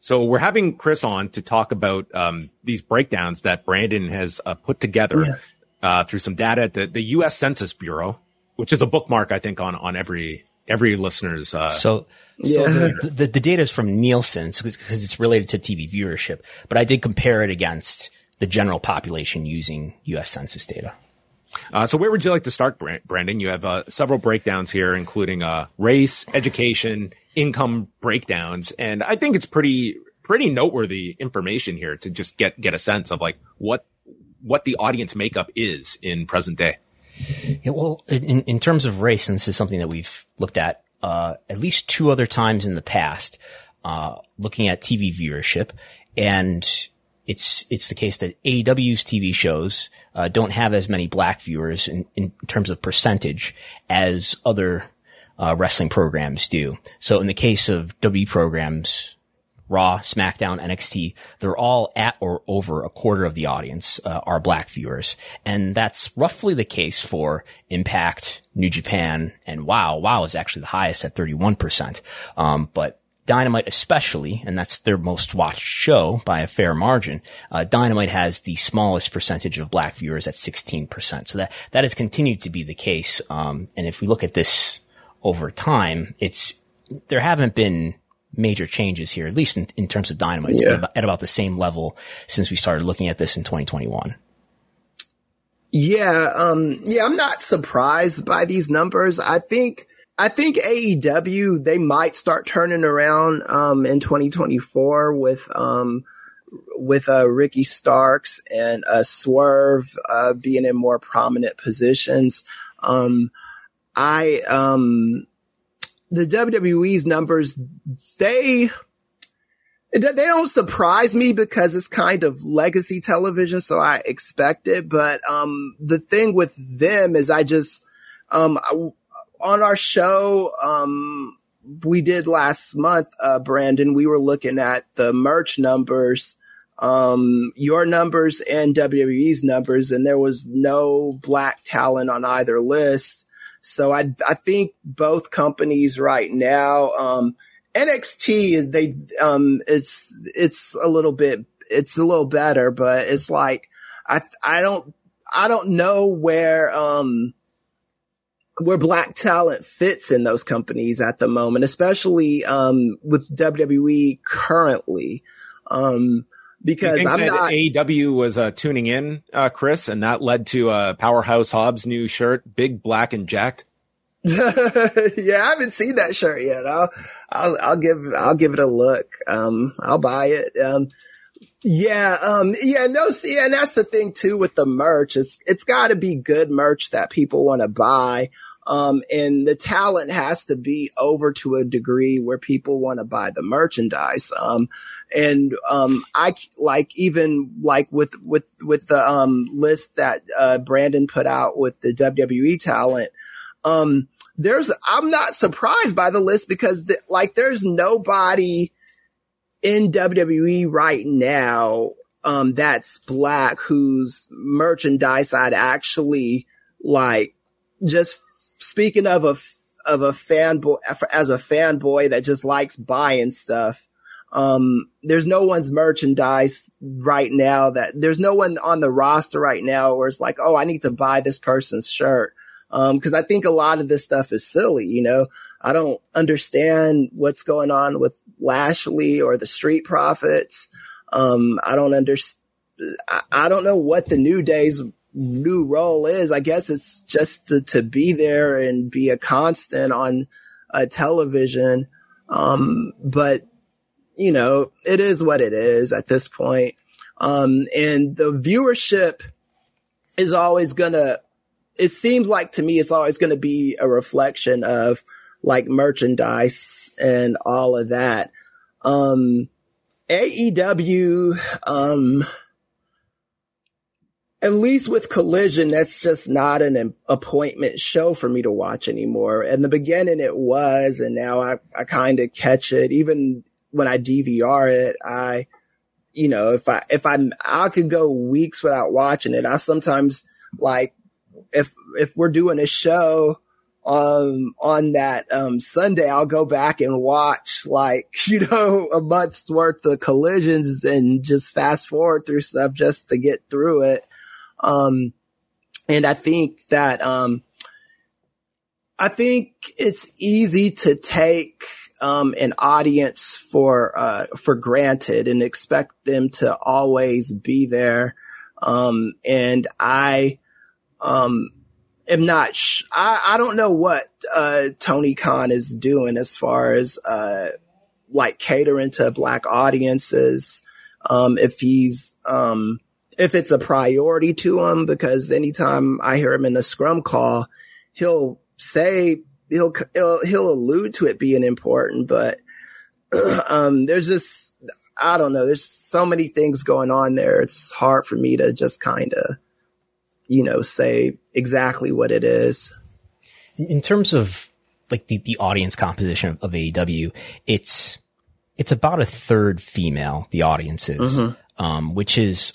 So we're having Kris on to talk about, um, these breakdowns that Brandon has uh, put together, yeah. uh, through some data at the, the U.S. Census Bureau, which is a bookmark, I think, on, on every, every listener's. Uh, so, so yeah. the, the, the, data is from Nielsen because it's related to TV viewership, but I did compare it against the general population using U.S. Census data. Uh, so where would you like to start, Brandon? You have uh, several breakdowns here, including uh, race, education, income breakdowns, and I think it's pretty pretty noteworthy information here to just get get a sense of like what what the audience makeup is in present day. Yeah, well, in, in terms of race, and this is something that we've looked at uh, at least two other times in the past, uh, looking at TV viewership, and it's it's the case that AEW's TV shows uh, don't have as many black viewers in, in terms of percentage as other uh, wrestling programs do. So in the case of W programs, Raw, SmackDown, NXT, they're all at or over a quarter of the audience uh, are black viewers. And that's roughly the case for Impact, New Japan, and WoW. WoW is actually the highest at 31%. Um, but Dynamite especially, and that's their most watched show by a fair margin. Uh, Dynamite has the smallest percentage of black viewers at 16%. So that, that has continued to be the case. Um, and if we look at this over time, it's, there haven't been major changes here, at least in, in terms of dynamite. Yeah. at about the same level since we started looking at this in 2021. Yeah, um, yeah, I'm not surprised by these numbers. I think, I think AEW, they might start turning around, um, in 2024 with, um, with, uh, Ricky Starks and, uh, Swerve, uh, being in more prominent positions. Um, I, um, the WWE's numbers, they, they don't surprise me because it's kind of legacy television. So I expect it. But, um, the thing with them is I just, um, on our show, um, we did last month, uh, Brandon, we were looking at the merch numbers, um, your numbers and WWE's numbers, and there was no black talent on either list. So I I think both companies right now, um, NXT is they um it's it's a little bit it's a little better, but it's like I I don't I don't know where um where black talent fits in those companies at the moment, especially um with WWE currently. Um because I'm not AEW was uh, tuning in, uh, Kris, and that led to uh, Powerhouse Hobbs' new shirt, big, black, and jacked. [LAUGHS] yeah, I haven't seen that shirt yet. I'll, I'll, I'll give, I'll give it a look. Um, I'll buy it. Um, yeah, um, yeah, no, see, and that's the thing too with the merch. It's, it's got to be good merch that people want to buy. Um, and the talent has to be over to a degree where people want to buy the merchandise. Um, and, um, I like even like with, with, with the, um, list that, uh, Brandon put out with the WWE talent. Um, there's, I'm not surprised by the list because the, like there's nobody in WWE right now, um, that's black whose merchandise I'd actually like just speaking of a of a fanboy as a fanboy that just likes buying stuff. Um, there's no one's merchandise right now that there's no one on the roster right now where it's like, oh, I need to buy this person's shirt. Um, cause I think a lot of this stuff is silly, you know, I don't understand what's going on with Lashley or the Street Profits. Um, I don't understand. I don't know what the New Day's new role is. I guess it's just to, to be there and be a constant on a television. Um, but you know, it is what it is at this point. Um, and the viewership is always gonna, it seems like to me, it's always to be a reflection of like merchandise and all of that. Um, AEW, um, at least with Collision, that's just not an appointment show for me to watch anymore. In the beginning, it was, and now I, I kind of catch it. Even when I DVR it, I, you know, if I, if I'm, I could go weeks without watching it. I sometimes like, if, if we're doing a show, um, on that, um, Sunday, I'll go back and watch like, [LAUGHS] you know, a month's worth of collisions and just fast forward through stuff just to get through it. Um, and I think that, um, I think it's easy to take, um, an audience for, uh, for granted and expect them to always be there. Um, and I, um, am not, sh- I, I don't know what, uh, Tony Khan is doing as far as, uh, like catering to black audiences. Um, if he's, um, if it's a priority to him, because anytime I hear him in a scrum call, he'll say, he'll, he'll, he'll allude to it being important, but, [CLEARS THROAT] um, there's just, I don't know, there's so many things going on there. It's hard for me to just kind of, you know, say exactly what it is. In terms of like the, the audience composition of, of AEW, it's, it's about a third female, the audience is, mm-hmm. um, which is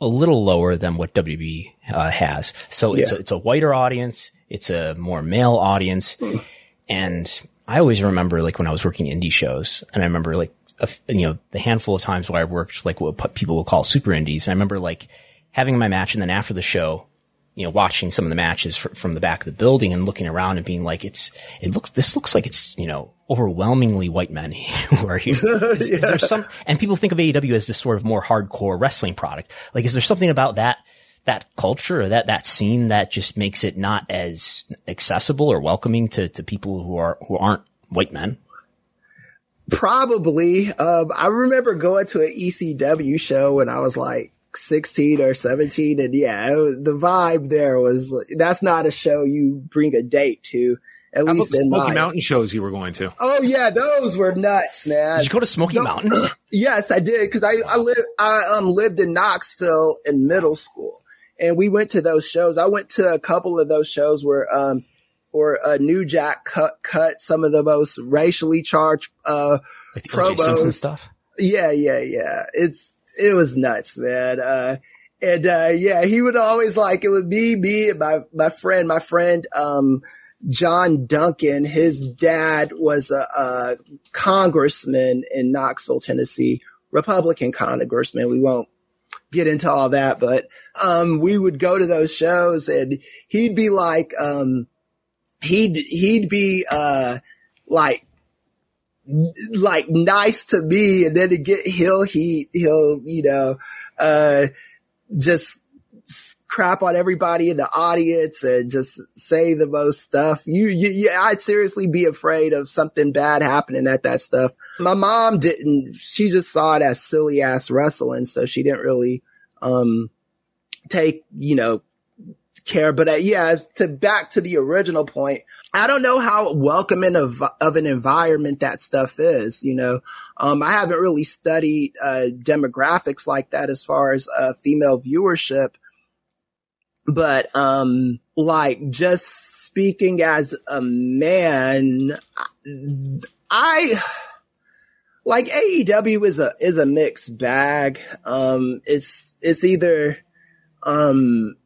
a little lower than what WB uh, has. So it's, a, it's a whiter audience. It's a more male audience. Mm. And I always remember like when I was working indie shows and I remember like, a, you know, the handful of times where I worked like what people will call super indies. And I remember like having my match and then after the show, you know, watching some of the matches fr- from the back of the building and looking around and being like, it's, it looks, this looks like it's, you know, overwhelmingly white men [LAUGHS] who are here. [LAUGHS] Is, yeah. is, there some, and people think of AEW as this sort of more hardcore wrestling product. Like, is there something about that, that culture or that, that scene that just makes it not as accessible or welcoming to, to people who are, who aren't white men? Probably. Um, I remember going to an ECW show when I was like 16 or 17 and yeah was, the vibe there was that's not a show you bring a date to at How least about in Smoky my, Mountain shows you were going to. Oh yeah, those were nuts, man. Did you go to Smoky no, Mountain? [CLEARS THROAT] yes, I did because I I lived I um lived in Knoxville in middle school, and we went to those shows. I went to a couple of those shows where um or a New Jack cut cut some of the most racially charged uh like promos and stuff. Yeah, yeah, yeah. It's it was nuts, man. Uh, and, uh, yeah, he would always like, it would be me and my, my friend, my friend, um, John Duncan, his dad was a, a congressman in Knoxville, Tennessee, Republican congressman. We won't get into all that, but, um, we would go to those shows and he'd be like, um, he'd, he'd be, uh, like, like nice to me and then to get he'll he he'll you know uh just crap on everybody in the audience and just say the most stuff. You, you, yeah, I'd seriously be afraid of something bad happening at that stuff. My mom didn't, she just saw it as silly ass wrestling. So she didn't really, um, take, you know, care. But uh, yeah, to back to the original point, I don't know how welcoming of, of an environment that stuff is. You know, um, I haven't really studied, uh, demographics like that as far as, uh, female viewership. But, um, like just speaking as a man, I, like AEW is a, is a mixed bag. Um, it's, it's either, um,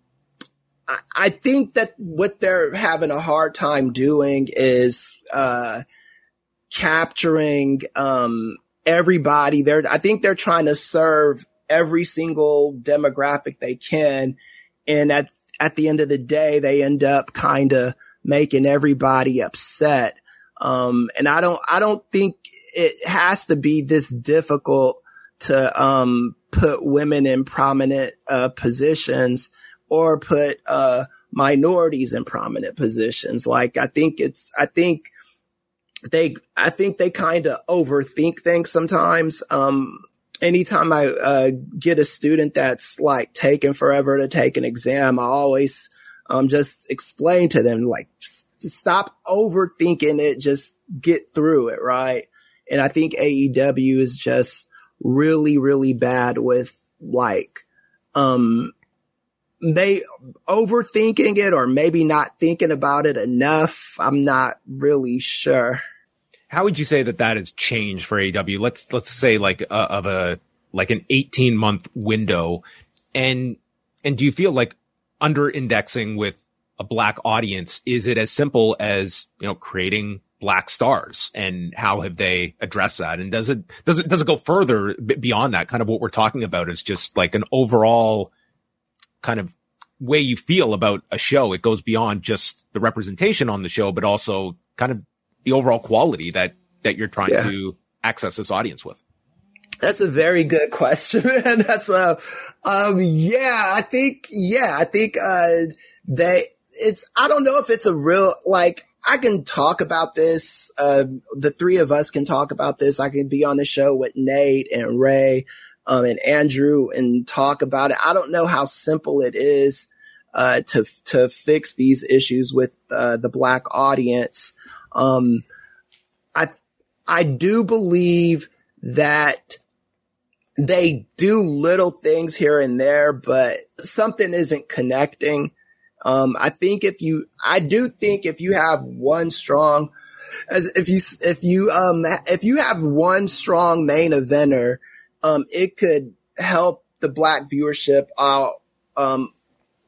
I think that what they're having a hard time doing is uh, capturing um, everybody. They're, I think they're trying to serve every single demographic they can, and at at the end of the day, they end up kind of making everybody upset. Um, and I don't, I don't think it has to be this difficult to um, put women in prominent uh, positions or put uh, minorities in prominent positions. Like I think it's, I think they, I think they kind of overthink things sometimes. Um, anytime I uh, get a student that's like taking forever to take an exam, I always um, just explain to them like stop overthinking it, just get through it, right? And I think AEW is just really, really bad with like um may overthinking it or maybe not thinking about it enough. I'm not really sure. How would you say that that has changed for AW? Let's let's say like uh, of a like an 18 month window, and and do you feel like under indexing with a black audience is it as simple as you know creating black stars and how have they addressed that and does it does it does it go further beyond that kind of what we're talking about is just like an overall kind of way you feel about a show. It goes beyond just the representation on the show, but also kind of the overall quality that, that you're trying yeah. to access this audience with. That's a very good question, [LAUGHS] man. That's a, um, yeah, I think, yeah, I think, uh, they, it's, I don't know if it's a real, like, I can talk about this. Uh, the three of us can talk about this. I can be on the show with Nate and Ray um, and Andrew and talk about it. I don't know how simple it is uh, to to fix these issues with uh, the black audience. Um, I I do believe that they do little things here and there, but something isn't connecting. Um, I think if you, I do think if you have one strong, as if you, if you, um, if you have one strong main eventer um, it could help the black viewership out, um,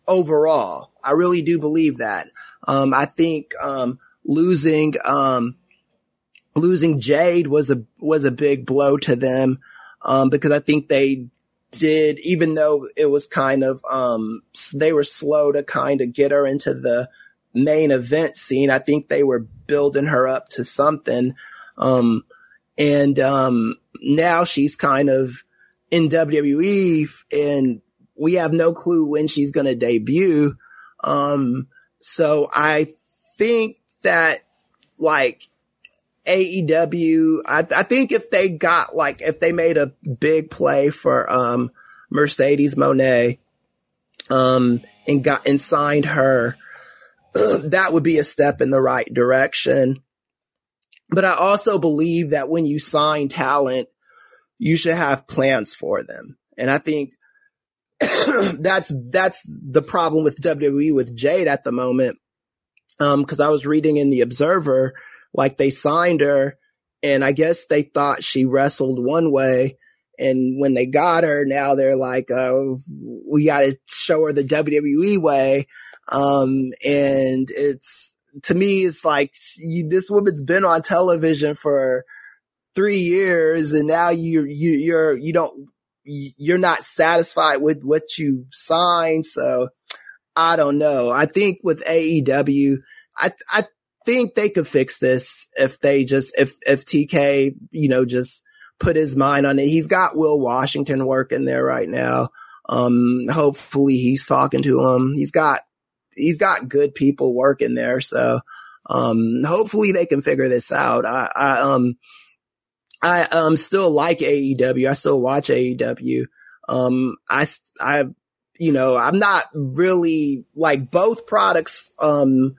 overall. I really do believe that. Um, I think, um, losing, um, losing Jade was a, was a big blow to them. Um, because I think they did, even though it was kind of, um, they were slow to kind of get her into the main event scene. I think they were building her up to something. Um, and, um, now she's kind of in WWE and we have no clue when she's going to debut. Um, so I think that like AEW, I, I, think if they got like, if they made a big play for, um, Mercedes Moné, um, and got and signed her, [CLEARS THROAT] that would be a step in the right direction. But I also believe that when you sign talent, you should have plans for them. And I think [CLEARS THROAT] that's that's the problem with WWE with Jade at the moment. Um, because I was reading in the Observer, like they signed her, and I guess they thought she wrestled one way, And when they got her, now they're like, uh, we got to show her the WWE way. Um, and it's, to me, it's like you, this woman's been on television for three years and now you, you, you're, you don't, you're not satisfied with what you signed. So I don't know. I think with AEW, I, I think they could fix this if they just, if, if TK, you know, just put his mind on it. He's got Will Washington working there right now. Um, hopefully he's talking to him. He's got, he's got good people working there. So, um, hopefully they can figure this out. I, I, um, I, um, still like AEW. I still watch AEW. Um, I, I, you know, I'm not really like both products, um,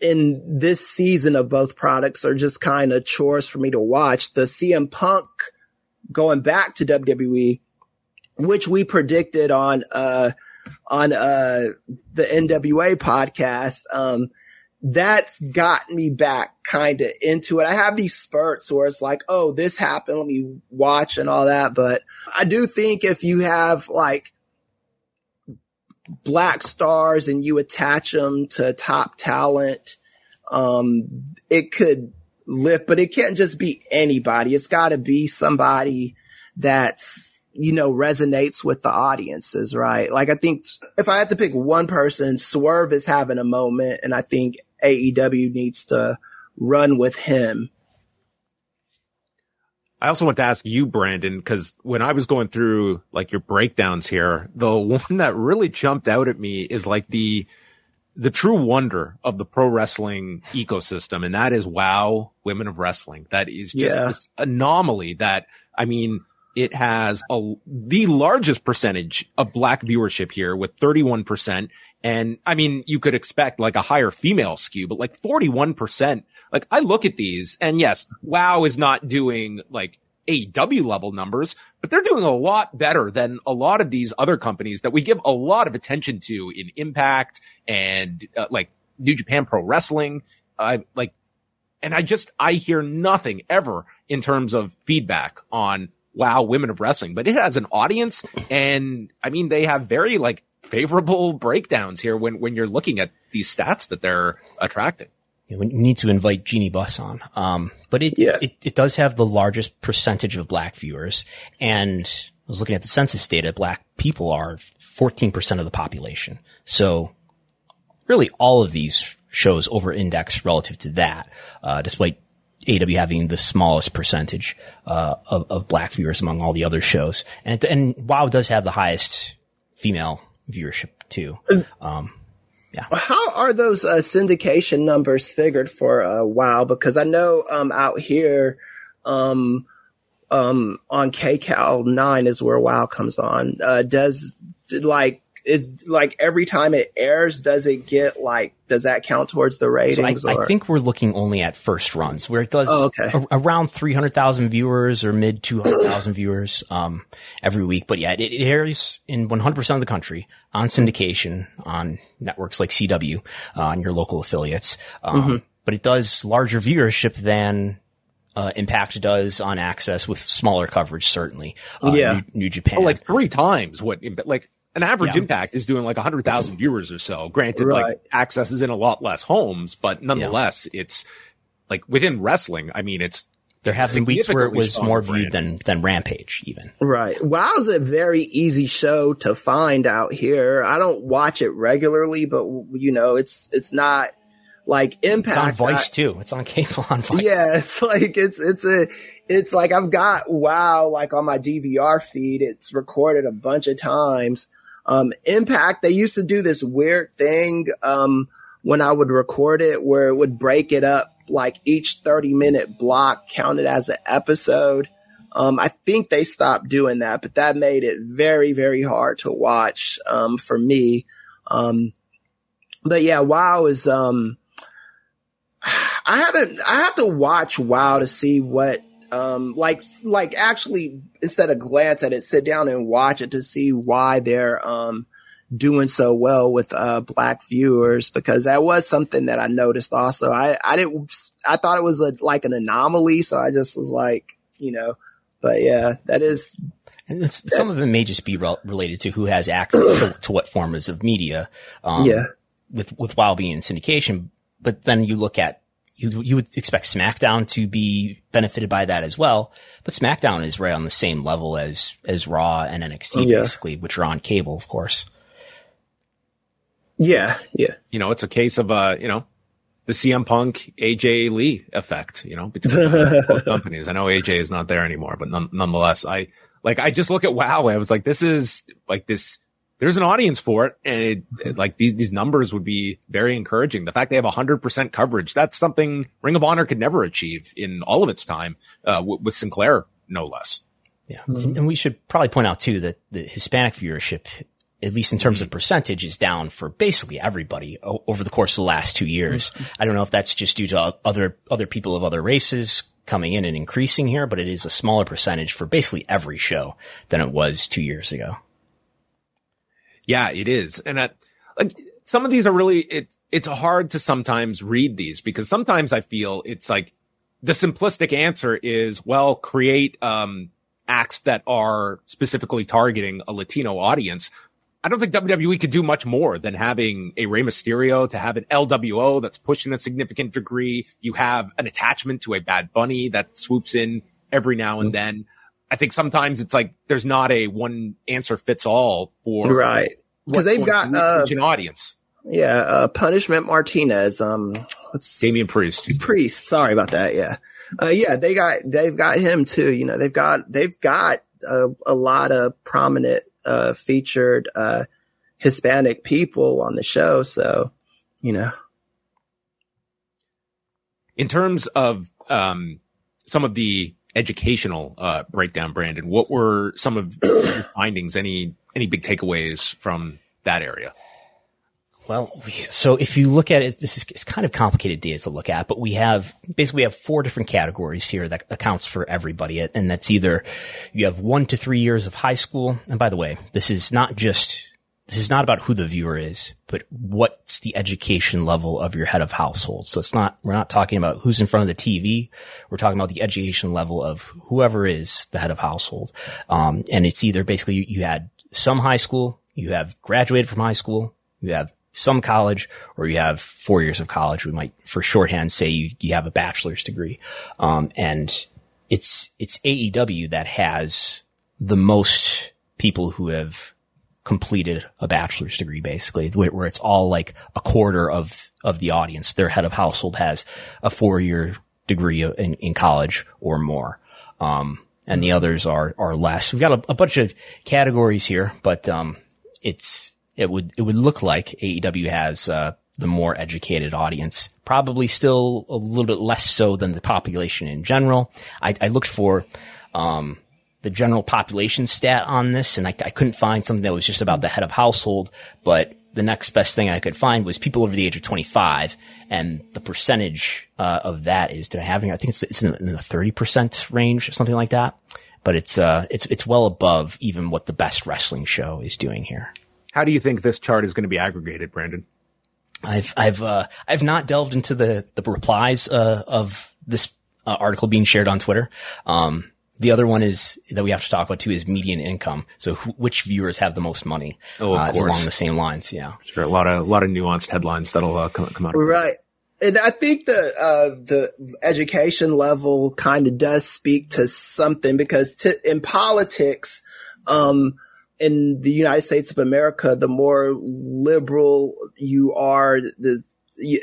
in this season of both products are just kind of chores for me to watch. The CM Punk going back to WWE, which we predicted on, uh, on, uh, the NWA podcast, um, that's gotten me back kind of into it. I have these spurts where it's like, oh, this happened. Let me watch and all that. But I do think if you have like black stars and you attach them to top talent, um, it could lift, but it can't just be anybody. It's got to be somebody that's, you know, resonates with the audiences, right? Like I think if I had to pick one person, Swerve is having a moment and I think AEW needs to run with him I also want to ask you, Brandon, because when I was going through like your breakdowns here, the [LAUGHS] one that really jumped out at me is like the, the true wonder of the pro wrestling ecosystem. And that is wow, women of wrestling. That is just yeah. this anomaly that, I mean, it has a, the largest percentage of black viewership here with 31%. And I mean, you could expect like a higher female skew, but like 41% like I look at these and yes, WoW is not doing like AEW level numbers, but they're doing a lot better than a lot of these other companies that we give a lot of attention to in Impact and uh, like New Japan Pro Wrestling. I like, and I just, I hear nothing ever in terms of feedback on wow, women of wrestling, but it has an audience. And I mean, they have very like favorable breakdowns here when, when you're looking at these stats that they're attracting you know, we need to invite Jeanie Buss on. Um, but it, yes. it, it does have the largest percentage of black viewers. And I was looking at the census data. Black people are 14% of the population. So really all of these shows over index relative to that, uh, despite AW having the smallest percentage, uh, of, of black viewers among all the other shows. And, and WoW does have the highest female viewership too. Um, yeah. How are those uh, syndication numbers figured for uh, WoW? Because I know um, out here um, um, on KCAL nine is where WoW comes on. Uh, does like is like every time it airs, does it get like does that count towards the ratings? So I, I, think we're looking only at first runs where it does oh, okay. a, around three hundred thousand viewers or mid two hundred thousand viewers um, every week. But yeah, it, it airs in one hundred percent of the country on syndication on networks like CW uh, on your local affiliates. Um, mm-hmm. But it does larger viewership than uh, Impact does on Access with smaller coverage, certainly. Uh, yeah, New, New Japan, well, like three times what like an average yeah. impact is doing like 100,000 viewers or so. Granted, right. like access is in a lot less homes, but nonetheless, yeah. it's like within wrestling. I mean, it's there have been weeks where it was more viewed than than Rampage, even. Right. WoW's a very easy show to find out here. I don't watch it regularly, but you know, it's it's not like Impact. It's on Vice I, too. It's on cable on Vice. Yeah, it's like it's it's a it's like I've got WoW like on my DVR feed. It's recorded a bunch of times. Um, Impact, they used to do this weird thing, um, when I would record it where it would break it up like each 30 minute block counted as an episode. Um, I think they stopped doing that, but that made it very, very hard to watch, um, for me. Um, but yeah, WoW is, um, [SIGHS] I haven't, I have to watch WoW to see what um, like like actually instead of glance at it, sit down and watch it to see why they're um, doing so well with uh, black viewers because that was something that I noticed also. I I didn't I thought it was a, like an anomaly, so I just was like, you know, but yeah, that is. And some of it may just be re- related to who has access to, to, what forms of media. Um, yeah. With with WoW being in syndication, but then you look at you you would expect SmackDown to be benefited by that as well, but SmackDown is right on the same level as as Raw and NXT yeah. basically, which are on cable, of course. Yeah, yeah. You know, it's a case of uh, you know, the CM Punk AJ Lee effect, you know, between [LAUGHS] both companies. I know AJ is not there anymore, but none, nonetheless, I like I just look at WoW. I was like, this is like this. There's an audience for it, and it, it, like these these numbers would be very encouraging. The fact they have 100 percent coverage, that's something Ring of Honor could never achieve in all of its time uh, w- with Sinclair, no less. Yeah, mm-hmm. and we should probably point out too that the Hispanic viewership at least in terms of mm-hmm. percentage, is down for basically everybody o- over the course of the last two years. Mm-hmm. I don't know if that's just due to other other people of other races coming in and increasing here, but it is a smaller percentage for basically every show than it was two years ago. Yeah, it is, and like some of these are really it's it's hard to sometimes read these because sometimes I feel it's like the simplistic answer is well create um acts that are specifically targeting a Latino audience. I don't think WWE could do much more than having a Rey Mysterio to have an LWO that's pushing a significant degree. You have an attachment to a Bad Bunny that swoops in every now and then. I think sometimes it's like there's not a one answer fits all for right because they've got uh, an audience. Yeah, uh, Punishment Martinez. Um, what's Damian Priest? Priest. Sorry about that. Yeah, uh, yeah, they got they've got him too. You know, they've got they've got a, a lot of prominent uh, featured uh, Hispanic people on the show. So, you know. In terms of um, some of the educational uh, breakdown, Brandon, what were some of your [COUGHS] findings? Any any big takeaways from that area? Well, so if you look at it, this is it's kind of complicated data to look at, but we have basically we have four different categories here that accounts for everybody. And that's either you have one to three years of high school. And by the way, this is not just, this is not about who the viewer is, but what's the education level of your head of household. So it's not, we're not talking about who's in front of the TV. We're talking about the education level of whoever is the head of household. Um, and it's either basically you, you had some high school, you have graduated from high school, you have some college or you have four years of college. We might, for shorthand, say you, you have a bachelor's degree. Um, and it's, it's AEW that has the most people who have completed a bachelor's degree, basically, where it's all like a quarter of, of the audience. Their head of household has a four year degree in, in college or more. Um, and the others are, are less. We've got a, a bunch of categories here, but, um, it's, it would it would look like AEW has uh, the more educated audience. Probably still a little bit less so than the population in general. I, I looked for um, the general population stat on this, and I, I, couldn't find something that was just about the head of household. But the next best thing I could find was people over the age of 25, and the percentage uh, of that is to having I think it's it's in the 30 percent range, something like that. But it's uh it's it's well above even what the best wrestling show is doing here. How do you think this chart is going to be aggregated, Brandon? I've I've uh, I've not delved into the the replies uh, of this uh, article being shared on Twitter. Um, the other one is that we have to talk about too is median income. So wh- which viewers have the most money? Oh, of uh, course. along the same lines. Yeah, sure. A lot of a lot of nuanced headlines that'll uh, come, come out. Right. And I think the uh, the education level kind of does speak to something because t- in politics, um, in the United States of America, the more liberal you are, the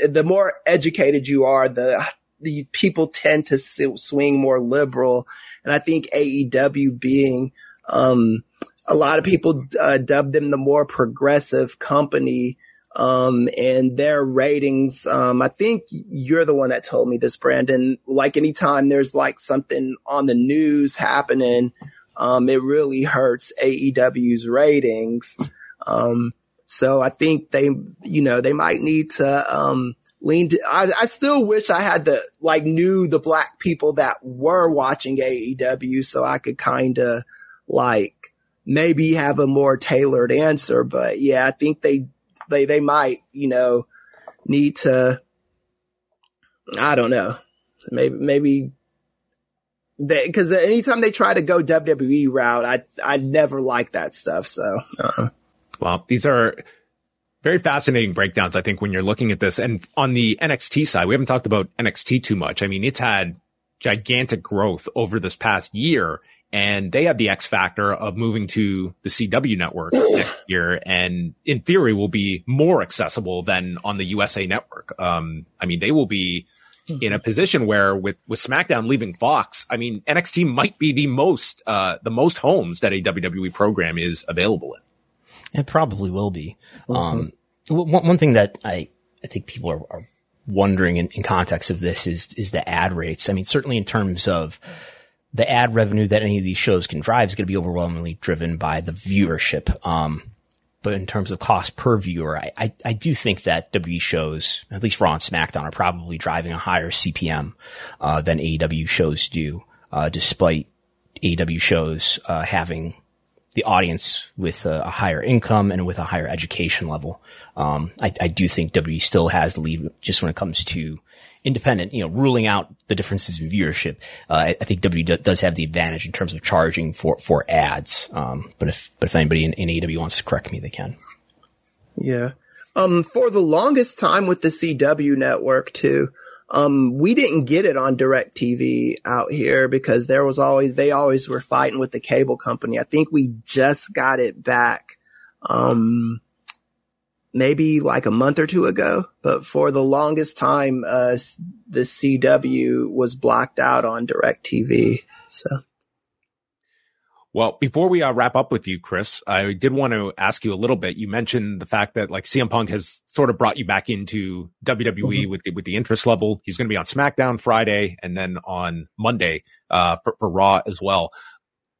the more educated you are, the the people tend to swing more liberal. And I think AEW being, um, a lot of people uh, dub them the more progressive company. Um, and their ratings, um, I think you're the one that told me this, Brandon. Like anytime there's like something on the news happening, um, it really hurts AEW's ratings. Um, so I think they, you know, they might need to, um, lean to, I, I still wish I had the, like, knew the black people that were watching AEW so I could kind of, like, maybe have a more tailored answer. But yeah, I think they, they, they might, you know, need to, I don't know, maybe, maybe because anytime they try to go WWE route, I I never like that stuff. So, uh well, these are very fascinating breakdowns. I think when you're looking at this, and on the NXT side, we haven't talked about NXT too much. I mean, it's had gigantic growth over this past year, and they have the X factor of moving to the CW network [SIGHS] next year, and in theory, will be more accessible than on the USA network. Um, I mean, they will be in a position where with, with SmackDown leaving Fox, I mean, NXT might be the most, uh, the most homes that a WWE program is available in. It probably will be. Mm-hmm. Um, one, one thing that I, I think people are, are wondering in, in, context of this is, is the ad rates. I mean, certainly in terms of the ad revenue that any of these shows can drive is going to be overwhelmingly driven by the viewership. Um, but in terms of cost per viewer, I, I, I, do think that WWE shows, at least Raw and SmackDown, are probably driving a higher CPM uh, than AEW shows do, uh, despite AEW shows uh, having the audience with a, a, higher income and with a higher education level. Um, I, I, do think WWE still has the lead just when it comes to independent, you know, ruling out the differences in viewership. Uh, I, I, think WWE do, does have the advantage in terms of charging for, for ads. Um, but if, but if anybody in, in AEW wants to correct me, they can. Yeah. Um, for the longest time with the CW network too, um, we didn't get it on DirecTV out here because there was always, they always were fighting with the cable company. I think we just got it back. Um, maybe like a month or two ago, but for the longest time, uh, the CW was blocked out on DirecTV. So. Well, before we uh, wrap up with you, Kris, I did want to ask you a little bit. You mentioned the fact that like CM Punk has sort of brought you back into WWE mm-hmm. with the, with the interest level. He's going to be on SmackDown Friday and then on Monday, uh, for, for Raw as well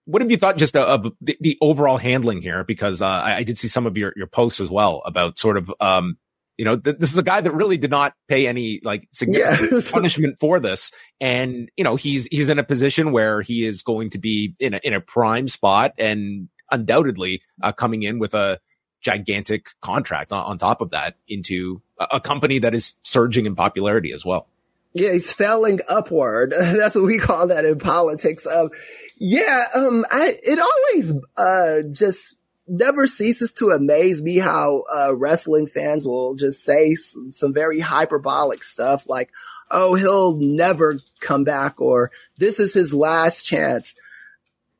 what have you thought just of the, the overall handling here? Because uh, I, I, did see some of your, your posts as well about sort of, um, you know, th- this is a guy that really did not pay any like significant yeah. [LAUGHS] punishment for this, and you know he's he's in a position where he is going to be in a in a prime spot, and undoubtedly uh, coming in with a gigantic contract on, on top of that into a, a company that is surging in popularity as well. Yeah, he's falling upward. [LAUGHS] That's what we call that in politics. Um, yeah, um, I, it always, uh, just never ceases to amaze me how, uh, wrestling fans will just say some, some very hyperbolic stuff like, oh, he'll never come back or this is his last chance.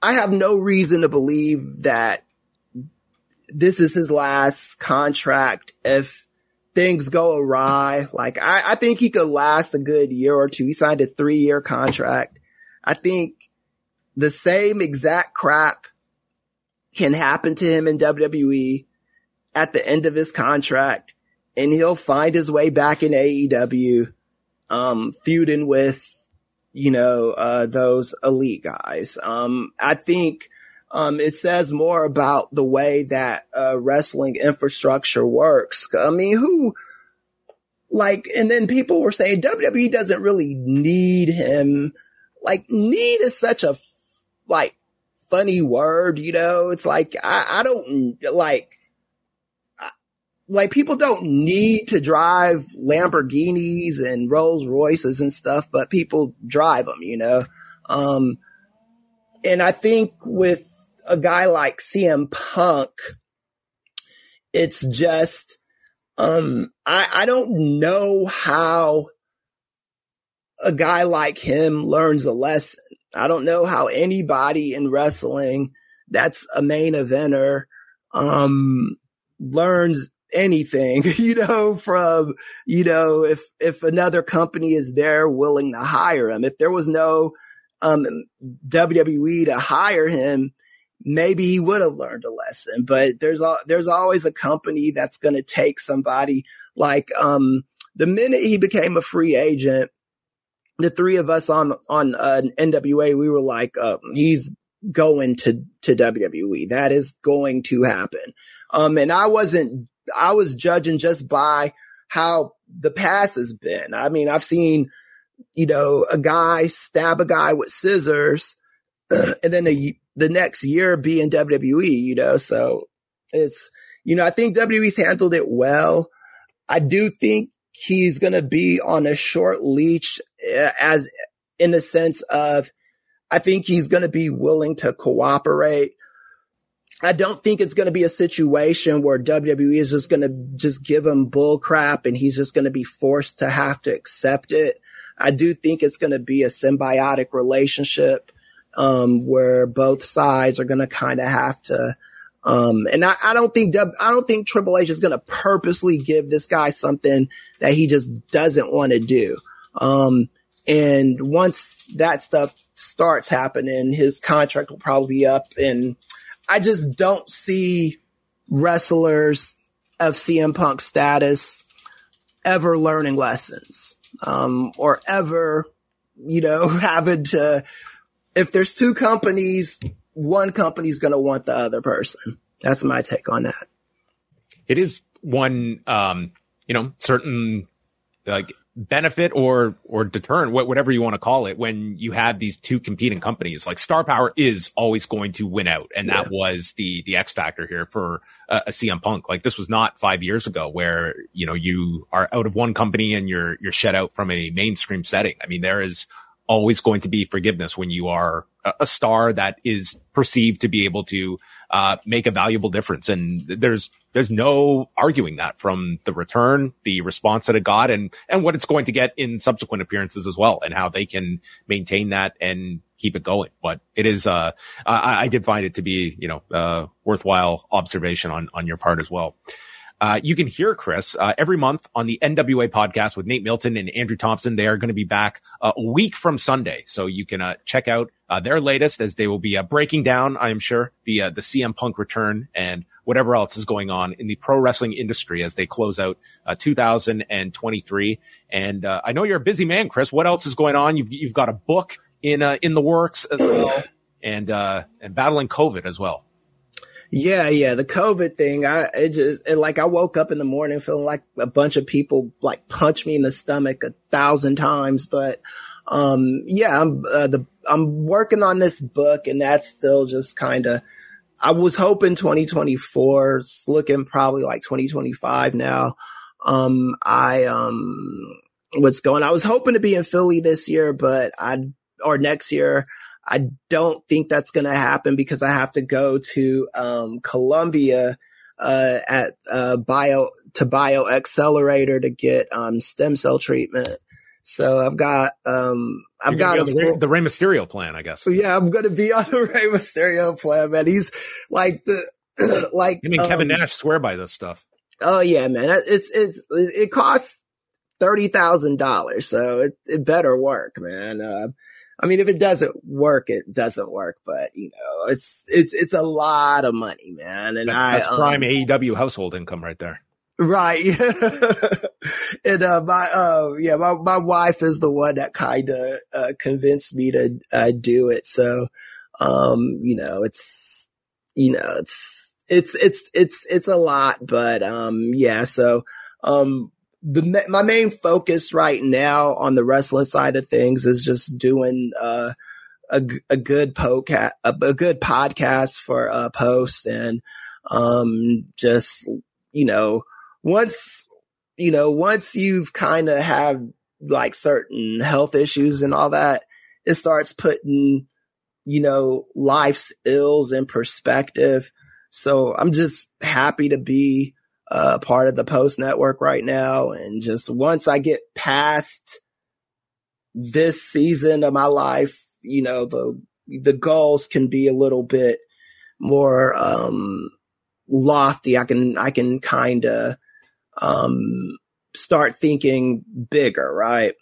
I have no reason to believe that this is his last contract if things go awry. Like I, I think he could last a good year or two. He signed a three year contract. I think the same exact crap can happen to him in WWE at the end of his contract and he'll find his way back in AEW, um, feuding with, you know, uh, those elite guys. Um, I think, um, it says more about the way that, uh, wrestling infrastructure works. I mean, who, like, and then people were saying WWE doesn't really need him. Like, need is such a like funny word, you know, it's like, I, I don't like, like people don't need to drive Lamborghinis and Rolls Royces and stuff, but people drive them, you know? Um, and I think with a guy like CM Punk, it's just, um, I, I don't know how a guy like him learns a lesson. I don't know how anybody in wrestling that's a main eventer, um, learns anything, [LAUGHS] you know, from, you know, if, if another company is there willing to hire him, if there was no, um, WWE to hire him, maybe he would have learned a lesson, but there's, there's always a company that's going to take somebody like, um, the minute he became a free agent, the three of us on on uh, NWA, we were like, uh, he's going to to WWE. That is going to happen. Um, and I wasn't. I was judging just by how the past has been. I mean, I've seen, you know, a guy stab a guy with scissors, [CLEARS THROAT] and then the the next year be in WWE. You know, so it's you know, I think WWE's handled it well. I do think he's going to be on a short leash as in the sense of I think he's going to be willing to cooperate. I don't think it's going to be a situation where WWE is just going to just give him bull crap and he's just going to be forced to have to accept it. I do think it's going to be a symbiotic relationship um, where both sides are going to kind of have to. Um, and I, I, don't think I don't think Triple H is going to purposely give this guy something that he just doesn't want to do. Um, and once that stuff starts happening, his contract will probably be up. And I just don't see wrestlers of CM Punk status ever learning lessons, um, or ever, you know, [LAUGHS] having to, if there's two companies, one company's going to want the other person. That's my take on that. It is one, um, you know, certain like benefit or or deterrent, whatever you want to call it, when you have these two competing companies. Like Star Power is always going to win out, and yeah. that was the the X factor here for a CM Punk. Like this was not five years ago, where you know you are out of one company and you're you're shut out from a mainstream setting. I mean, there is always going to be forgiveness when you are a, star that is perceived to be able to uh, make a valuable difference. And there's there's no arguing that from the return, the response that it got, and and what it's going to get in subsequent appearances as well, and how they can maintain that and keep it going. But it is, uh, I, I did find it to be, you know, uh, worthwhile observation on on your part as well. Uh, you can hear Kris uh, every month on the NWA podcast with Nate Milton and Andrew Thompson. They are going to be back uh, a week from Sunday, so you can uh, check out uh, their latest as they will be breaking down, I am sure, the the CM Punk return and whatever else is going on in the pro wrestling industry as they close out 2023. And I know you're a busy man, Kris. What else is going on? You've you've got a book in in the works as well, and and battling COVID as well. Yeah, yeah, the COVID thing. I it just it, like I woke up in the morning feeling like a bunch of people like punched me in the stomach a thousand times. But um, yeah, I'm uh, the I'm working on this book, and that's still just kind of. I was hoping 2024. It's looking probably like 2025 now. Um, I um, what's going? I was hoping to be in Philly this year, but I or next year. I don't think that's going to happen because I have to go to um, Colombia uh, at uh, bio to bio accelerator to get um, stem cell treatment. So I've got um I've got the, Rey, the Rey Mysterio plan, I guess. Yeah, I'm going to be [LAUGHS] on the Rey Mysterio plan, man. He's like the [CLEARS THROAT] like. I mean, Kevin um, Nash swear by this stuff. Oh yeah, man. It's it's it costs thirty thousand dollars, so it it better work, man. Uh, I mean, if it doesn't work, it doesn't work, but you know, it's, it's, it's a lot of money, man. And that's, I, that's prime um, AEW household income right there. Right. [LAUGHS] and, uh, my, uh, yeah, my, my wife is the one that kind of, uh, convinced me to, uh, do it. So, um, you know, it's, you know, it's, it's, it's, it's, it's a lot, but, um, yeah, so, um, the my main focus right now on the wrestling side of things is just doing uh, a a good podcast a, a, good podcast for a post and um just you know once you know once you've kind of have like certain health issues and all that it starts putting you know life's ills in perspective. So i'm just happy to be uh, part of the Post Network right now. And just once I get past this season of my life, you know, the, the goals can be a little bit more, um, lofty. I can, I can kind of, um, start thinking bigger, right?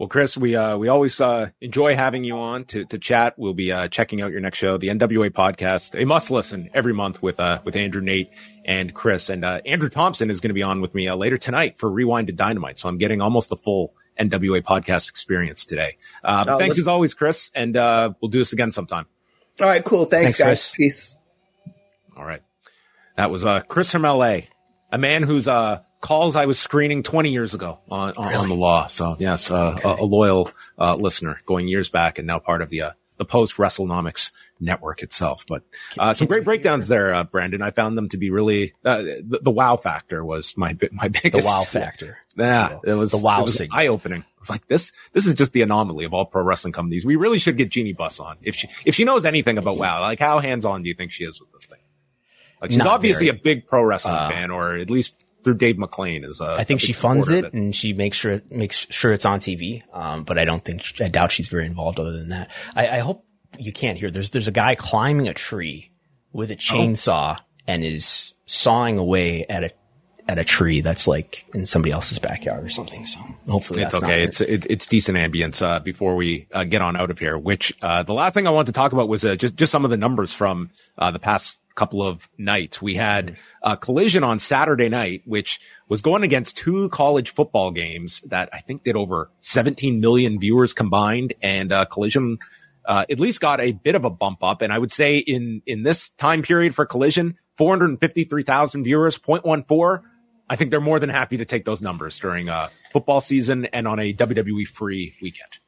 Well, Kris, we uh, we always uh, enjoy having you on to to chat. We'll be uh, checking out your next show, the NWA podcast, a must listen every month with uh, with Andrew, Nate, and Kris. And uh, Andrew Thompson is going to be on with me uh, later tonight for Rewind to Dynamite. So I'm getting almost the full NWA podcast experience today. Uh, oh, thanks as always, Kris, and uh, we'll do this again sometime. All right, cool. Thanks, thanks guys. Kris. Peace. All right, that was uh, Kris from LA, a man who's uh calls I was screening 20 years ago on, on, really? on the law. So yes, uh, okay. a, a, loyal uh, listener going years back and now part of the uh, the post WrestleNomics network itself. But uh, some great breakdowns there, uh, Brandon. I found them to be really uh, the, the, wow factor was my my [LAUGHS] biggest the wow factor. Yeah, it was the wow eye opening. It was like this. This is just the anomaly of all pro wrestling companies. We really should get Jeanie Buss on if she if she knows anything about wow. Like how hands on do you think she is with this thing? Like she's Not obviously very, a big pro wrestling uh, fan, or at least through Dave McLane is. I think she funds it, and she makes sure makes sure it's on TV. Um, but I don't think I doubt she's very involved. Other than that, I, I hope you can't hear. There's there's a guy climbing a tree with a chainsaw oh. and is sawing away at a at a tree that's like in somebody else's backyard or something. So hopefully it's okay. It's it, it's decent ambience uh, before we uh, get on out of here. Which uh, the last thing I wanted to talk about was uh, just just some of the numbers from uh, the past couple of nights. We had a collision on Saturday night, which was going against two college football games that I think did over 17 million viewers combined, and uh, collision uh, at least got a bit of a bump up. And I would say in, in this time period for collision, 453,000 viewers, 0.14. I think they're more than happy to take those numbers during a uh, football season and on a WWE free weekend.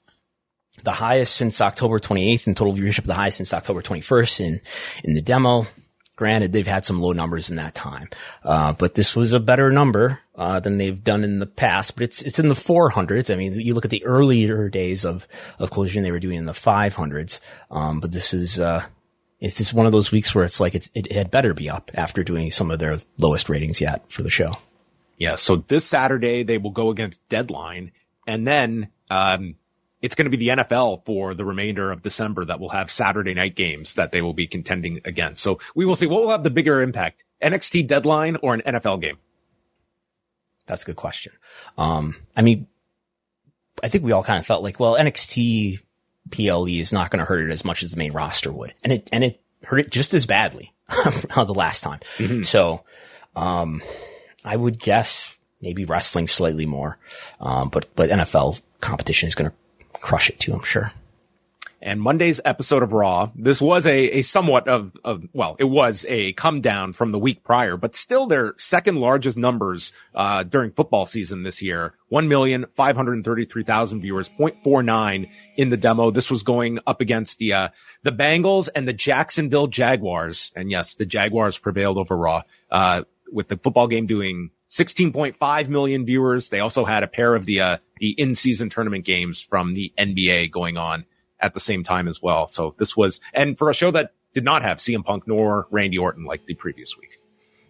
The highest since October 28th in total viewership, the highest since October 21st in, in the demo. Granted, they've had some low numbers in that time, uh, but this was a better number uh, than they've done in the past. But it's it's in the 400s. I mean, you look at the earlier days of of collision; they were doing in the 500s. Um, but this is uh, it's just one of those weeks where it's like it's, it had better be up after doing some of their lowest ratings yet for the show. Yeah. So this Saturday they will go against Deadline, and then um, it's going to be the NFL for the remainder of December that will have Saturday night games that they will be contending against. So we will see what will have the bigger impact, NXT deadline or an NFL game. That's a good question. Um, I mean, I think we all kind of felt like, well, NXT PLE is not going to hurt it as much as the main roster would. And it, and it hurt it just as badly [LAUGHS] the last time. Mm-hmm. So, um, I would guess maybe wrestling slightly more. Um, but, but NFL competition is going to crush it too, I'm sure. And Monday's episode of Raw, this was a, a somewhat of, of, well, it was a come down from the week prior, but still their second largest numbers, uh, during football season this year. 1,533,000 viewers, 0.49 in the demo. This was going up against the, uh, the Bengals and the Jacksonville Jaguars. And yes, the Jaguars prevailed over Raw, uh, with the football game doing 16.5 million viewers. They also had a pair of the, uh, the in-season tournament games from the NBA going on at the same time as well. So this was, and for a show that did not have CM Punk nor Randy Orton like the previous week.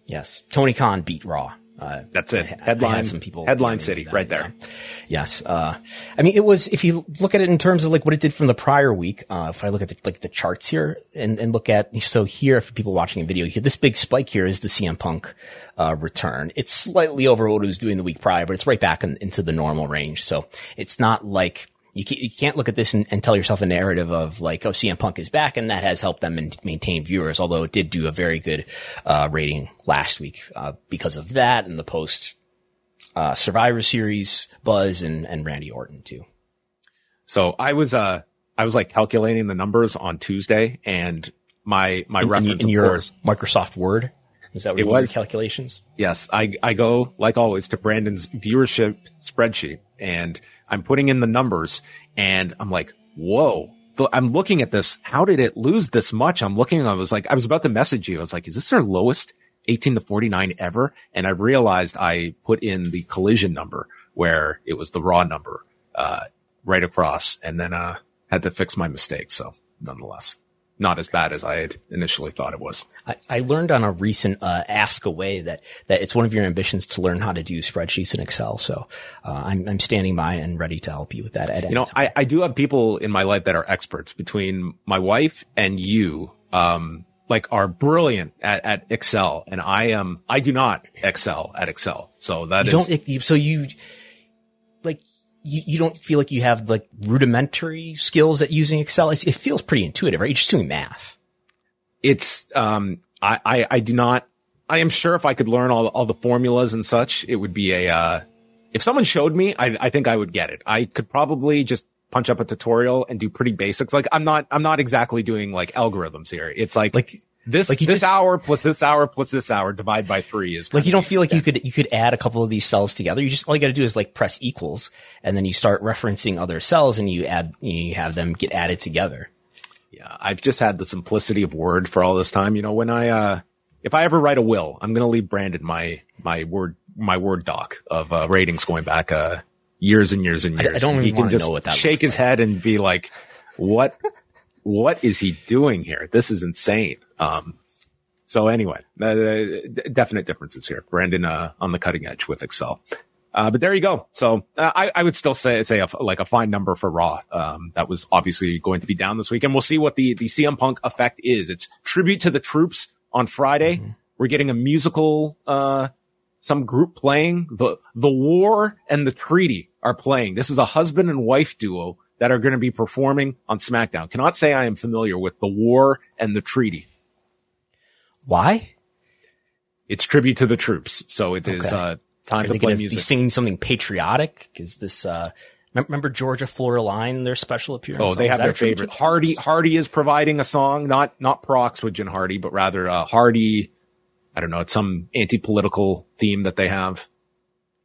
Yes. Tony Khan beat Raw. Uh, That's it. Headline. Some people. Headline city, right there. Yeah. Yes. Uh, I mean, it was. If you look at it in terms of like what it did from the prior week, uh, if I look at the, like the charts here and, and look at so here for people watching a video here, this big spike here is the CM Punk uh, return. It's slightly over what it was doing the week prior, but it's right back in, into the normal range. So it's not like you can't, you can't look at this and, and, tell yourself a narrative of like, oh, CM Punk is back and that has helped them in, maintain viewers, although it did do a very good, uh, rating last week, uh, because of that and the post, uh, Survivor Series buzz and, and Randy Orton too. So I was, uh, I was like calculating the numbers on Tuesday and my, my in, reference, in, in your course, Microsoft Word. Is that what it was? calculations? Yes. I, I go, like always, to Brandon's viewership spreadsheet and I'm putting in the numbers and I'm like, whoa. I'm looking at this. How did it lose this much? I'm looking, I was like, I was about to message you. I was like, is this their lowest 18 to 49 ever? And I realized I put in the collision number where it was the raw number, uh, right across and then, uh, had to fix my mistake. So nonetheless not as bad as I had initially thought it was. I, I learned on a recent uh, Ask Away that that it's one of your ambitions to learn how to do spreadsheets in Excel. So uh, I'm I'm standing by and ready to help you with that. At you know, I, I do have people in my life that are experts. Between my wife and you, um, like are brilliant at, at Excel, and I am I do not excel at Excel. So that you is, don't. So you like you, you don't feel like you have like rudimentary skills at using Excel. It's, it feels pretty intuitive, right? You're just doing math. It's, um, I, I, I do not, I am sure if I could learn all, all the formulas and such, it would be a, uh, if someone showed me, I, I think I would get it. I could probably just punch up a tutorial and do pretty basics. Like I'm not, I'm not exactly doing like algorithms here. It's like, like this like this just, hour plus this hour plus this hour divide by three is like you don't feel like you could you could add a couple of these cells together. You just all you got to do is like press equals, and then you start referencing other cells, and you add you have them get added together. Yeah, I've just had the simplicity of word for all this time. You know, when I, uh, if I ever write a will, I'm going to leave Brandon my, my word, my word doc of, uh, ratings going back, uh, years and years and years. I, I don't even he can just know what that shake his like. head and be like, what, what is he doing here? This is insane. Um, so anyway, uh, d- definite differences here. Brandon, uh, on the cutting edge with Excel. Uh, but there you go. So uh, I, I would still say say a, like a fine number for Raw. Um, that was obviously going to be down this week, and we'll see what the the CM Punk effect is. It's tribute to the troops on Friday. Mm-hmm. We're getting a musical, uh, some group playing the the War and the Treaty are playing. This is a husband and wife duo that are going to be performing on SmackDown. Cannot say I am familiar with the War and the Treaty. Why? It's tribute to the troops, so it is Okay. uh, time to play to be music. singing something patriotic? Is this, uh, remember Georgia Florida Line, their special appearance? Oh, they have their favorite. Hardy? Hardy is providing a song, not not Prox with Jen Hardy, but rather uh, Hardy. I don't know. It's some anti-political theme that they have.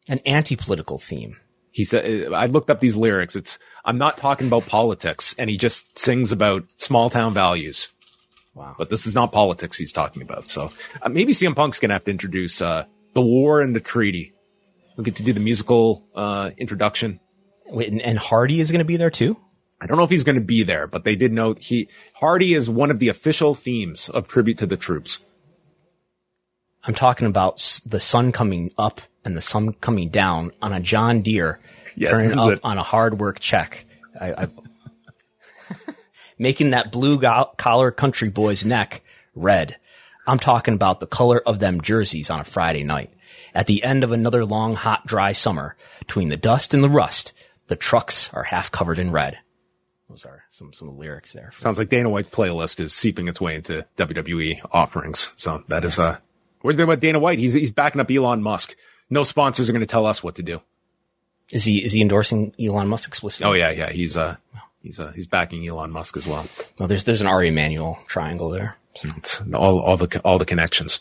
An anti-political theme. He said, I looked up these lyrics. It's, I'm not talking about politics. And he just sings about small town values. Wow. But this is not politics he's talking about. So uh, maybe CM Punk's going to have to introduce, uh, the war and the treaty. We'll get to do the musical, uh, introduction. Wait, and, Hardy is going to be there too? I don't know if he's going to be there, but they did note he, Hardy is one of the official themes of tribute to the troops. I'm talking about the sun coming up and the sun coming down on a John Deere, Yes, turning up it. on a hard work check. I, I [LAUGHS] making that blue go- collar country boy's neck red. I'm talking about the color of them jerseys on a Friday night. At the end of another long, hot, dry summer, between the dust and the rust, the trucks are half covered in red. Those are some some lyrics there. Sounds like Dana White's playlist is seeping its way into WWE offerings. So that is, uh, what do you think about Dana White? He's, he's backing up Elon Musk. No sponsors are going to tell us what to do. Is he is he endorsing Elon Musk explicitly? Oh yeah, yeah. He's, uh, he's, uh, he's backing Elon Musk as well. Well, there's there's an Ari Emanuel triangle there. It's all, all the, all the connections.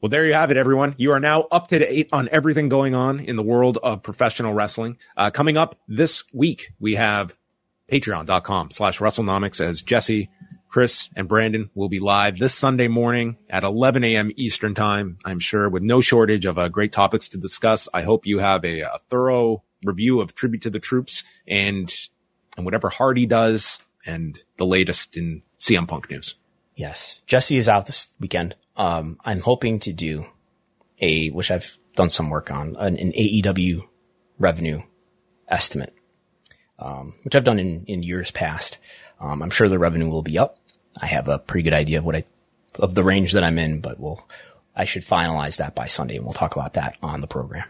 Well, there you have it, everyone. You are now up to date on everything going on in the world of professional wrestling. Uh, coming up this week, we have patreon.com slash WrestleNomics as Jesse, Kris, and Brandon will be live this Sunday morning at 11 a.m. Eastern time. I'm sure with no shortage of uh, great topics to discuss. I hope you have a, a thorough review of Tribute to the Troops and, and whatever Hardy does and the latest in CM Punk news. Yes. Jesse is out this weekend. Um, I'm hoping to do a, which I've done some work on, an, an AEW revenue estimate, um, which I've done in, in years past. Um, I'm sure the revenue will be up. I have a pretty good idea of what I, of the range that I'm in, but we'll, I should finalize that by Sunday and we'll talk about that on the program.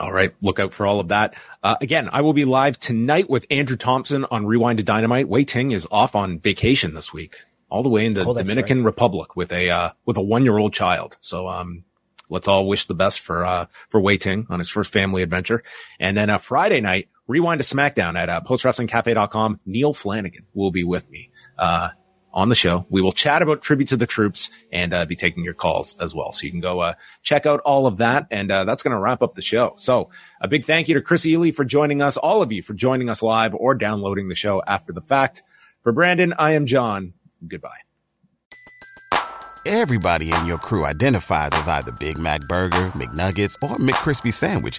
All right. Look out for all of that. Uh, again, I will be live tonight with Andrew Thompson on Rewind to Dynamite. Wai Ting is off on vacation this week, all the way in the Oh, Dominican Republic with a, uh, with a one year old child. So, um, let's all wish the best for, uh, for Wai Ting on his first family adventure. And then, uh, Friday night, Rewind to SmackDown at, uh, postwrestlingcafe.com. Neil Flanagan will be with me, uh, on the show. We will chat about tribute to the troops and uh, be taking your calls as well. So you can go uh, check out all of that. And uh, that's going to wrap up the show. So a big thank you to Kris Ealy for joining us, all of you for joining us live or downloading the show after the fact. For Brandon, I am John. Goodbye. Everybody in your crew identifies as either Big Mac Burger, McNuggets, or McCrispy Sandwich.